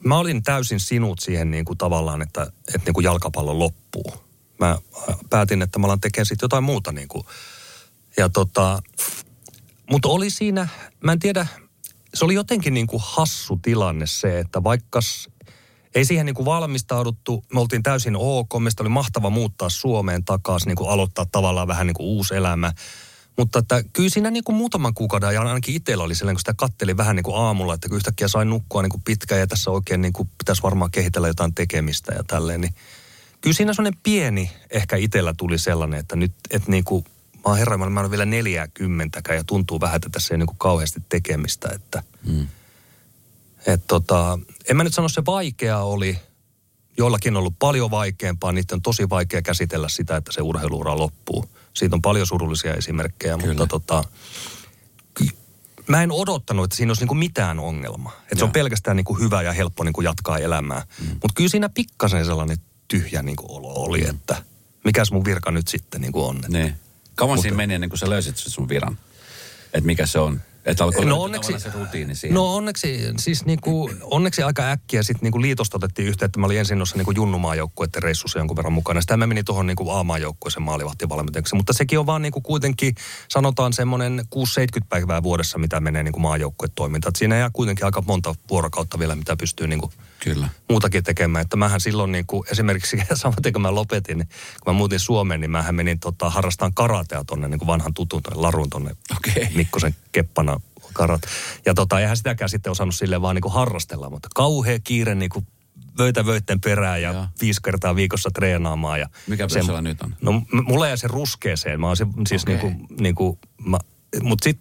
Speaker 4: mä olin täysin sinut siihen niin kuin tavallaan, että, että niin kuin jalkapallo loppuu. Mä äh, päätin, että mä alan tekemään sitten jotain muuta niin kuin. Ja tota, mutta oli siinä, mä en tiedä, se oli jotenkin niin kuin hassu tilanne se, että vaikka ei siihen niin kuin valmistauduttu, me oltiin täysin ok, meistä oli mahtava muuttaa Suomeen takaisin, niin kuin aloittaa tavallaan vähän niin kuin uusi elämä. Mutta että kyllä siinä niin kuin muutaman kuukauden ajan ainakin itsellä oli sellainen, kun sitä katteli vähän niin kuin aamulla, että kun yhtäkkiä sain nukkua niin kuin pitkään ja tässä oikein niin kuin pitäisi varmaan kehitellä jotain tekemistä ja tälleen, niin kyllä siinä sellainen pieni ehkä itsellä tuli sellainen, että nyt, että niin kuin, mä oon herra, mä en ole vielä 40 ja tuntuu vähän, että tässä ei niin kuin kauheasti tekemistä, että
Speaker 3: Mm.
Speaker 4: et tota, en mä nyt sano se vaikeaa oli, joillakin on ollut paljon vaikeampaa, niitä on tosi vaikea käsitellä sitä, että se urheiluura loppuu. Siitä on paljon surullisia esimerkkejä,
Speaker 3: Kyllä.
Speaker 4: mutta tota, mä en odottanut, että siinä olisi niinku mitään ongelmaa. Että se on pelkästään niinku hyvä ja helppo niinku jatkaa elämää. Mm. Mutta kyllä siinä pikkasen sellainen tyhjä niinku olo oli, että mikäs mun virka nyt sitten niinku on.
Speaker 3: Niin. Kauan siinä meni ennen kuin sä löysit sun viran? Että mikä se on? Että alkoi
Speaker 4: No onneksi,
Speaker 3: se rutiini siihen.
Speaker 4: no onneksi, siis niinku, onneksi aika äkkiä sitten niinku liitosta otettiin yhteen, että mä olin ensin noissa niinku junnumaajoukkueiden reissussa jonkun verran mukana. Sitten mä menin tuohon niinku A-maajoukkueeseen maalivahtivalmentajaksi. Mutta sekin on vaan niinku kuitenkin, sanotaan semmoinen 6-70 päivää vuodessa, mitä menee niinku maajoukkuetoimintaan. Et Siinä jää kuitenkin aika monta vuorokautta vielä, mitä pystyy niinku
Speaker 3: Kyllä.
Speaker 4: muutakin tekemään. Että mähän silloin niin kuin, esimerkiksi samaten kun mä lopetin, niin kun mä muutin Suomeen, niin mähän menin tota, harrastaan karatea tonne niin kuin vanhan tutun tonne Larun tonne
Speaker 3: Okei.
Speaker 4: Mikkosen keppana karat. Ja tota, eihän sitäkään sitten osannut silleen vaan niin kuin harrastella, mutta kauhea kiire niin kuin vöitä vöitten perään ja
Speaker 3: Joo.
Speaker 4: viisi kertaa viikossa treenaamaan. Ja
Speaker 3: Mikä
Speaker 4: sen-
Speaker 3: sulla nyt on?
Speaker 4: No mulla jäi se ruskeeseen. Mä oon se, siis
Speaker 3: Okei.
Speaker 4: okay. niinku, niinku, mä, mut sit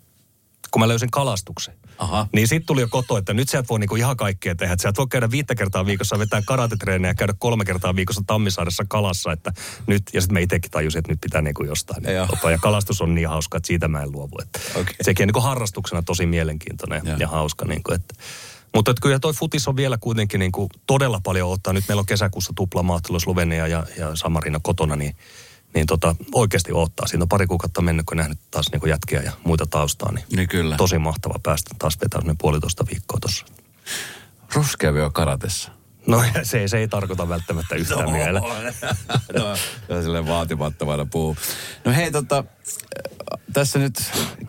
Speaker 4: kun mä löysin kalastuksen,
Speaker 3: Aha.
Speaker 4: niin sitten tuli jo koto, että nyt sä et voi niinku ihan kaikkea tehdä. Sä et voi käydä viittä kertaa viikossa vetää karatetreeniä ja käydä kolme kertaa viikossa Tammisaaressa kalassa. Että nyt, ja sitten mä itsekin tajusin, että nyt pitää niinku jostain.
Speaker 3: Joo.
Speaker 4: Tota, ja kalastus on niin hauska, että siitä mä en luovu. Että
Speaker 3: Okei.
Speaker 4: Sekin on niinku harrastuksena tosi mielenkiintoinen
Speaker 3: Joo.
Speaker 4: ja hauska. Niinku, että, Mutta että kyllä toi futis on vielä kuitenkin niin kuin todella paljon ottaa. Nyt meillä on kesäkuussa tuplamaattelu Slovenia ja, ja Samarina kotona, niin, niin tota, oikeasti ottaa. Siinä on pari kuukautta mennyt, kun nähnyt taas niin jätkiä ja muita taustaa. Niin,
Speaker 3: Niin kyllä.
Speaker 4: Tosi mahtava päästä taas vetää ne puolitoista viikkoa tuossa.
Speaker 3: Ruskeavio karatessa.
Speaker 4: No se, se ei tarkoita välttämättä yhtään no. vielä.
Speaker 3: no, on silleen vaatimattomana puu. No hei, tota, tässä nyt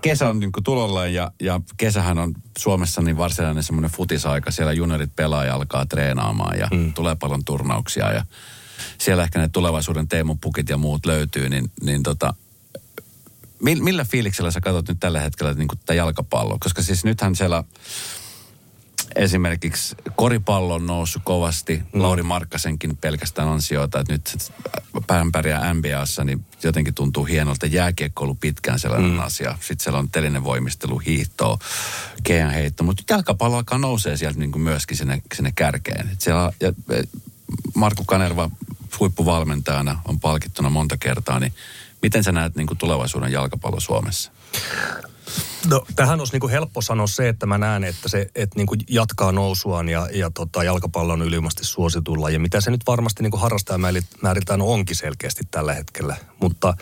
Speaker 3: kesä on niin tulolla ja, ja kesähän on Suomessa niin varsinainen semmoinen futisaika. Siellä juniorit pelaa ja alkaa treenaamaan ja mm. tulee paljon turnauksia ja siellä ehkä ne tulevaisuuden Teemun pukit ja muut löytyy, niin, niin tota, millä fiiliksellä sä katsot nyt tällä hetkellä niin tätä jalkapalloa? Koska siis nythän siellä esimerkiksi koripallo on noussut kovasti. Mm. Lauri Markkasenkin pelkästään ansioita, että nyt pään pärjää NBAssa, niin jotenkin tuntuu hienolta. Jääkiekko ollut pitkään sellainen mm. asia. Sitten siellä on telinen voimistelu, hiihtoa, heitto. Mutta jalkapallo alkaa nousee sieltä niin kuin myöskin sinne, sinne kärkeen. Et siellä, ja Markku Kanerva huippuvalmentajana on palkittuna monta kertaa, niin miten sä näet niin kuin tulevaisuuden jalkapallo Suomessa?
Speaker 4: No, tähän olisi niin kuin helppo sanoa se, että mä näen, että se että niin kuin jatkaa nousuaan ja, ja tota, jalkapallo on ylimasti suositulla. Ja mitä se nyt varmasti niin kuin harrastajamääriltään onkin selkeästi tällä hetkellä. Mutta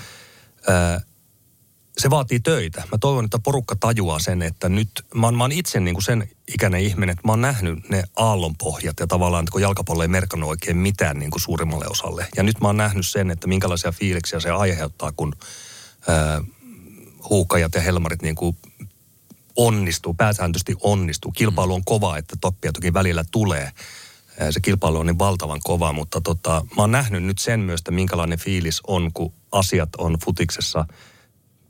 Speaker 4: ää, se vaatii töitä. Mä toivon, että porukka tajuaa sen, että nyt, mä oon, mä oon itse niin kuin sen ikäinen ihminen, että mä oon nähnyt ne aallonpohjat ja tavallaan, että kun jalkapallo ei merkannut oikein mitään niin kuin suurimmalle osalle. Ja nyt mä oon nähnyt sen, että minkälaisia fiiliksiä se aiheuttaa, kun ää, huukajat ja helmarit niin kuin onnistuu, pääsääntöisesti onnistuu. Kilpailu on kova, että toppia toki välillä tulee. Se kilpailu on niin valtavan kova, mutta tota, mä oon nähnyt nyt sen myös, että minkälainen fiilis on, kun asiat on futiksessa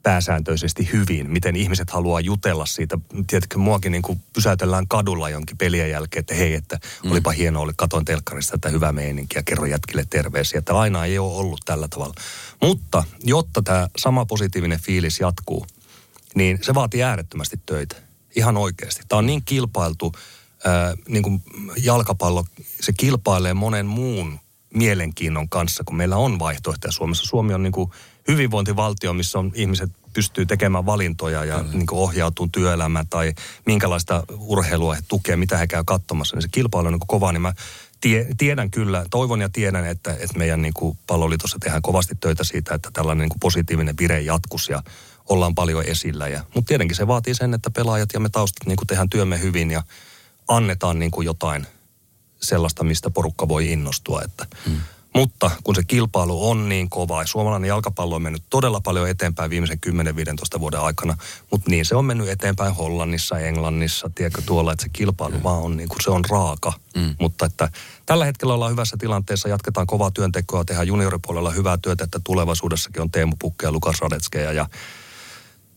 Speaker 4: pääsääntöisesti hyvin. Miten ihmiset haluaa jutella siitä. Tiedätkö, muakin niin kuin pysäytellään kadulla jonkin pelien jälkeen, että hei, että mm. olipa hienoa, oli katon telkkarista tätä hyvää meininkiä, kerro jätkille terveisiä. Että aina ei ole ollut tällä tavalla. Mutta jotta tämä sama positiivinen fiilis jatkuu, niin se vaatii äärettömästi töitä. Ihan oikeasti. Tämä on niin kilpailtu, ää, niin kuin jalkapallo, se kilpailee monen muun mielenkiinnon kanssa, kun meillä on vaihtoehtoja Suomessa. Suomi on niin kuin hyvinvointivaltio, missä on ihmiset pystyy tekemään valintoja ja niin ohjautuu työelämään tai minkälaista urheilua he tukee, mitä he käy katsomassa. Niin se kilpailu on niin kova, niin mä tie, tiedän kyllä, toivon ja tiedän, että, että meidän niin kuin palloliitossa tehdään kovasti töitä siitä, että tällainen niin positiivinen vire jatkuisi ja ollaan paljon esillä. Ja, mutta tietenkin se vaatii sen, että pelaajat ja me taustat niin kuin tehdään työmme hyvin ja annetaan niin kuin jotain sellaista, mistä porukka voi innostua. Että, hmm. Mutta kun se kilpailu on niin kova ja suomalainen jalkapallo on mennyt todella paljon eteenpäin viimeisen 10-15 vuoden aikana, mutta niin se on mennyt eteenpäin Hollannissa, Englannissa, tiedätkö tuolla, että se kilpailu mm. vaan on niin kuin se on raaka. Mm. Mutta että tällä hetkellä ollaan hyvässä tilanteessa, jatketaan kovaa työntekoa, tehdään junioripuolella hyvää työtä, että tulevaisuudessakin on Teemu Pukke ja Lukas Radetskeja ja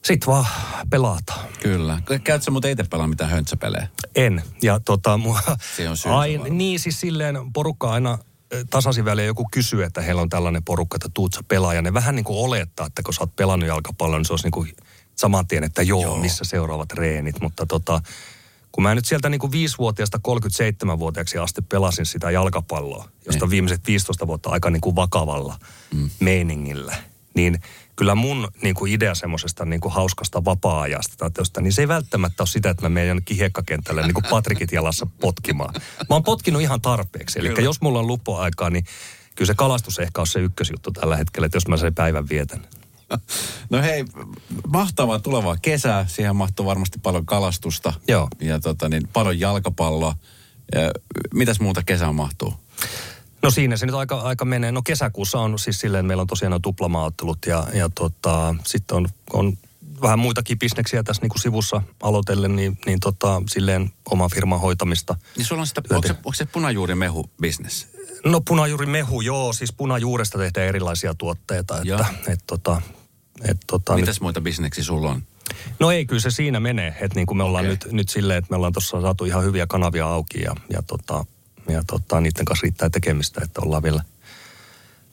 Speaker 4: sitten vaan pelata.
Speaker 3: Kyllä. Käytkö muuten itse pelaa mitään höntsäpelejä?
Speaker 4: En. Ja tota, mua,
Speaker 3: Se on syy.
Speaker 4: niin siis silleen porukka aina tasaisin väliin joku kysyy, että heillä on tällainen porukka, että tuut sä pelaa. Ja ne vähän niin kuin olettaa, että kun sä oot pelannut jalkapallon, niin se olisi niin kuin saman tien, että joo, joo. missä seuraavat reenit. Mutta tota, kun mä nyt sieltä niin kuin 5-vuotiaasta 37-vuotiaaksi asti pelasin sitä jalkapalloa, josta niin. viimeiset 15 vuotta aika niin kuin vakavalla mm. meiningillä, niin – kyllä mun niin kuin idea semmoisesta niin kuin hauskasta vapaa-ajasta tai tosta, niin se ei välttämättä ole sitä, että mä menen jonnekin hiekkakentälle niin kuin Patrikit jalassa potkimaan. Mä oon potkinut ihan tarpeeksi. Eli jos mulla on lupoaikaa, niin kyllä se kalastus ehkä on se ykkösjuttu tällä hetkellä, että jos mä sen päivän vietän.
Speaker 3: No hei, mahtavaa tulevaa kesää. Siihen mahtuu varmasti paljon kalastusta.
Speaker 4: Joo.
Speaker 3: Ja tota, niin, paljon jalkapalloa. Ja mitäs muuta kesään mahtuu?
Speaker 4: No siinä se nyt aika, aika menee. No kesäkuussa on siis silleen, meillä on tosiaan on tuplamaaottelut ja, ja tota, sitten on, on vähän muitakin bisneksiä tässä niin kuin sivussa aloitellen, niin, niin tota, silleen oman firman hoitamista.
Speaker 3: Niin sulla on sitä, onko se, onko se punajuurimehu business?
Speaker 4: No punajuurimehu, joo. Siis punajuuresta tehdään erilaisia tuotteita. Että, et, tota, et, tota,
Speaker 3: Mitäs nyt, muita bisneksiä sulla on?
Speaker 4: No ei, kyllä se siinä menee. Että niin kuin me ollaan okay. nyt, nyt silleen, että me ollaan tuossa saatu ihan hyviä kanavia auki ja, ja tota, ja tota, niiden kanssa riittää tekemistä, että ollaan vielä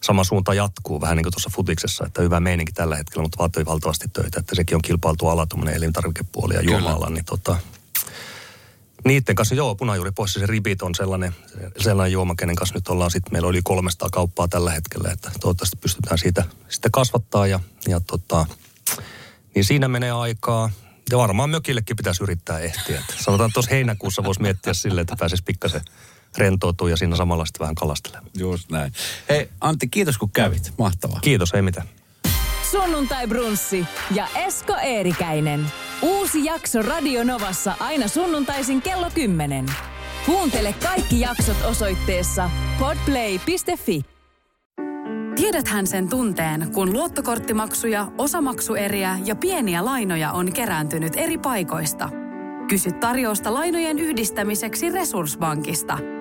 Speaker 4: sama suunta jatkuu, vähän niin kuin tuossa futiksessa, että hyvä meininki tällä hetkellä, mutta vaatii valtavasti töitä, että sekin on kilpailtu ala, tuommoinen elintarvikepuoli ja juomala, niin tota, niiden kanssa, joo, punajuuri pois, se ribit on sellainen, sellainen juoma, kenen kanssa nyt ollaan sitten, meillä oli 300 kauppaa tällä hetkellä, että toivottavasti pystytään siitä sitten kasvattaa ja, ja tota, niin siinä menee aikaa. Ja varmaan mökillekin pitäisi yrittää ehtiä. Että sanotaan tuossa heinäkuussa voisi miettiä silleen, että pääsisi pikkasen rentoutua ja siinä samalla sitten vähän kalastelemaan.
Speaker 3: Just näin. Hei Antti, kiitos kun kävit. Mahtavaa.
Speaker 4: Kiitos, ei mitään.
Speaker 2: Sunnuntai Brunssi ja Esko Eerikäinen. Uusi jakso Radio Novassa aina sunnuntaisin kello 10. Kuuntele kaikki jaksot osoitteessa podplay.fi.
Speaker 1: Tiedäthän sen tunteen, kun luottokorttimaksuja, osamaksueriä ja pieniä lainoja on kerääntynyt eri paikoista. Kysy tarjousta lainojen yhdistämiseksi Resurssbankista.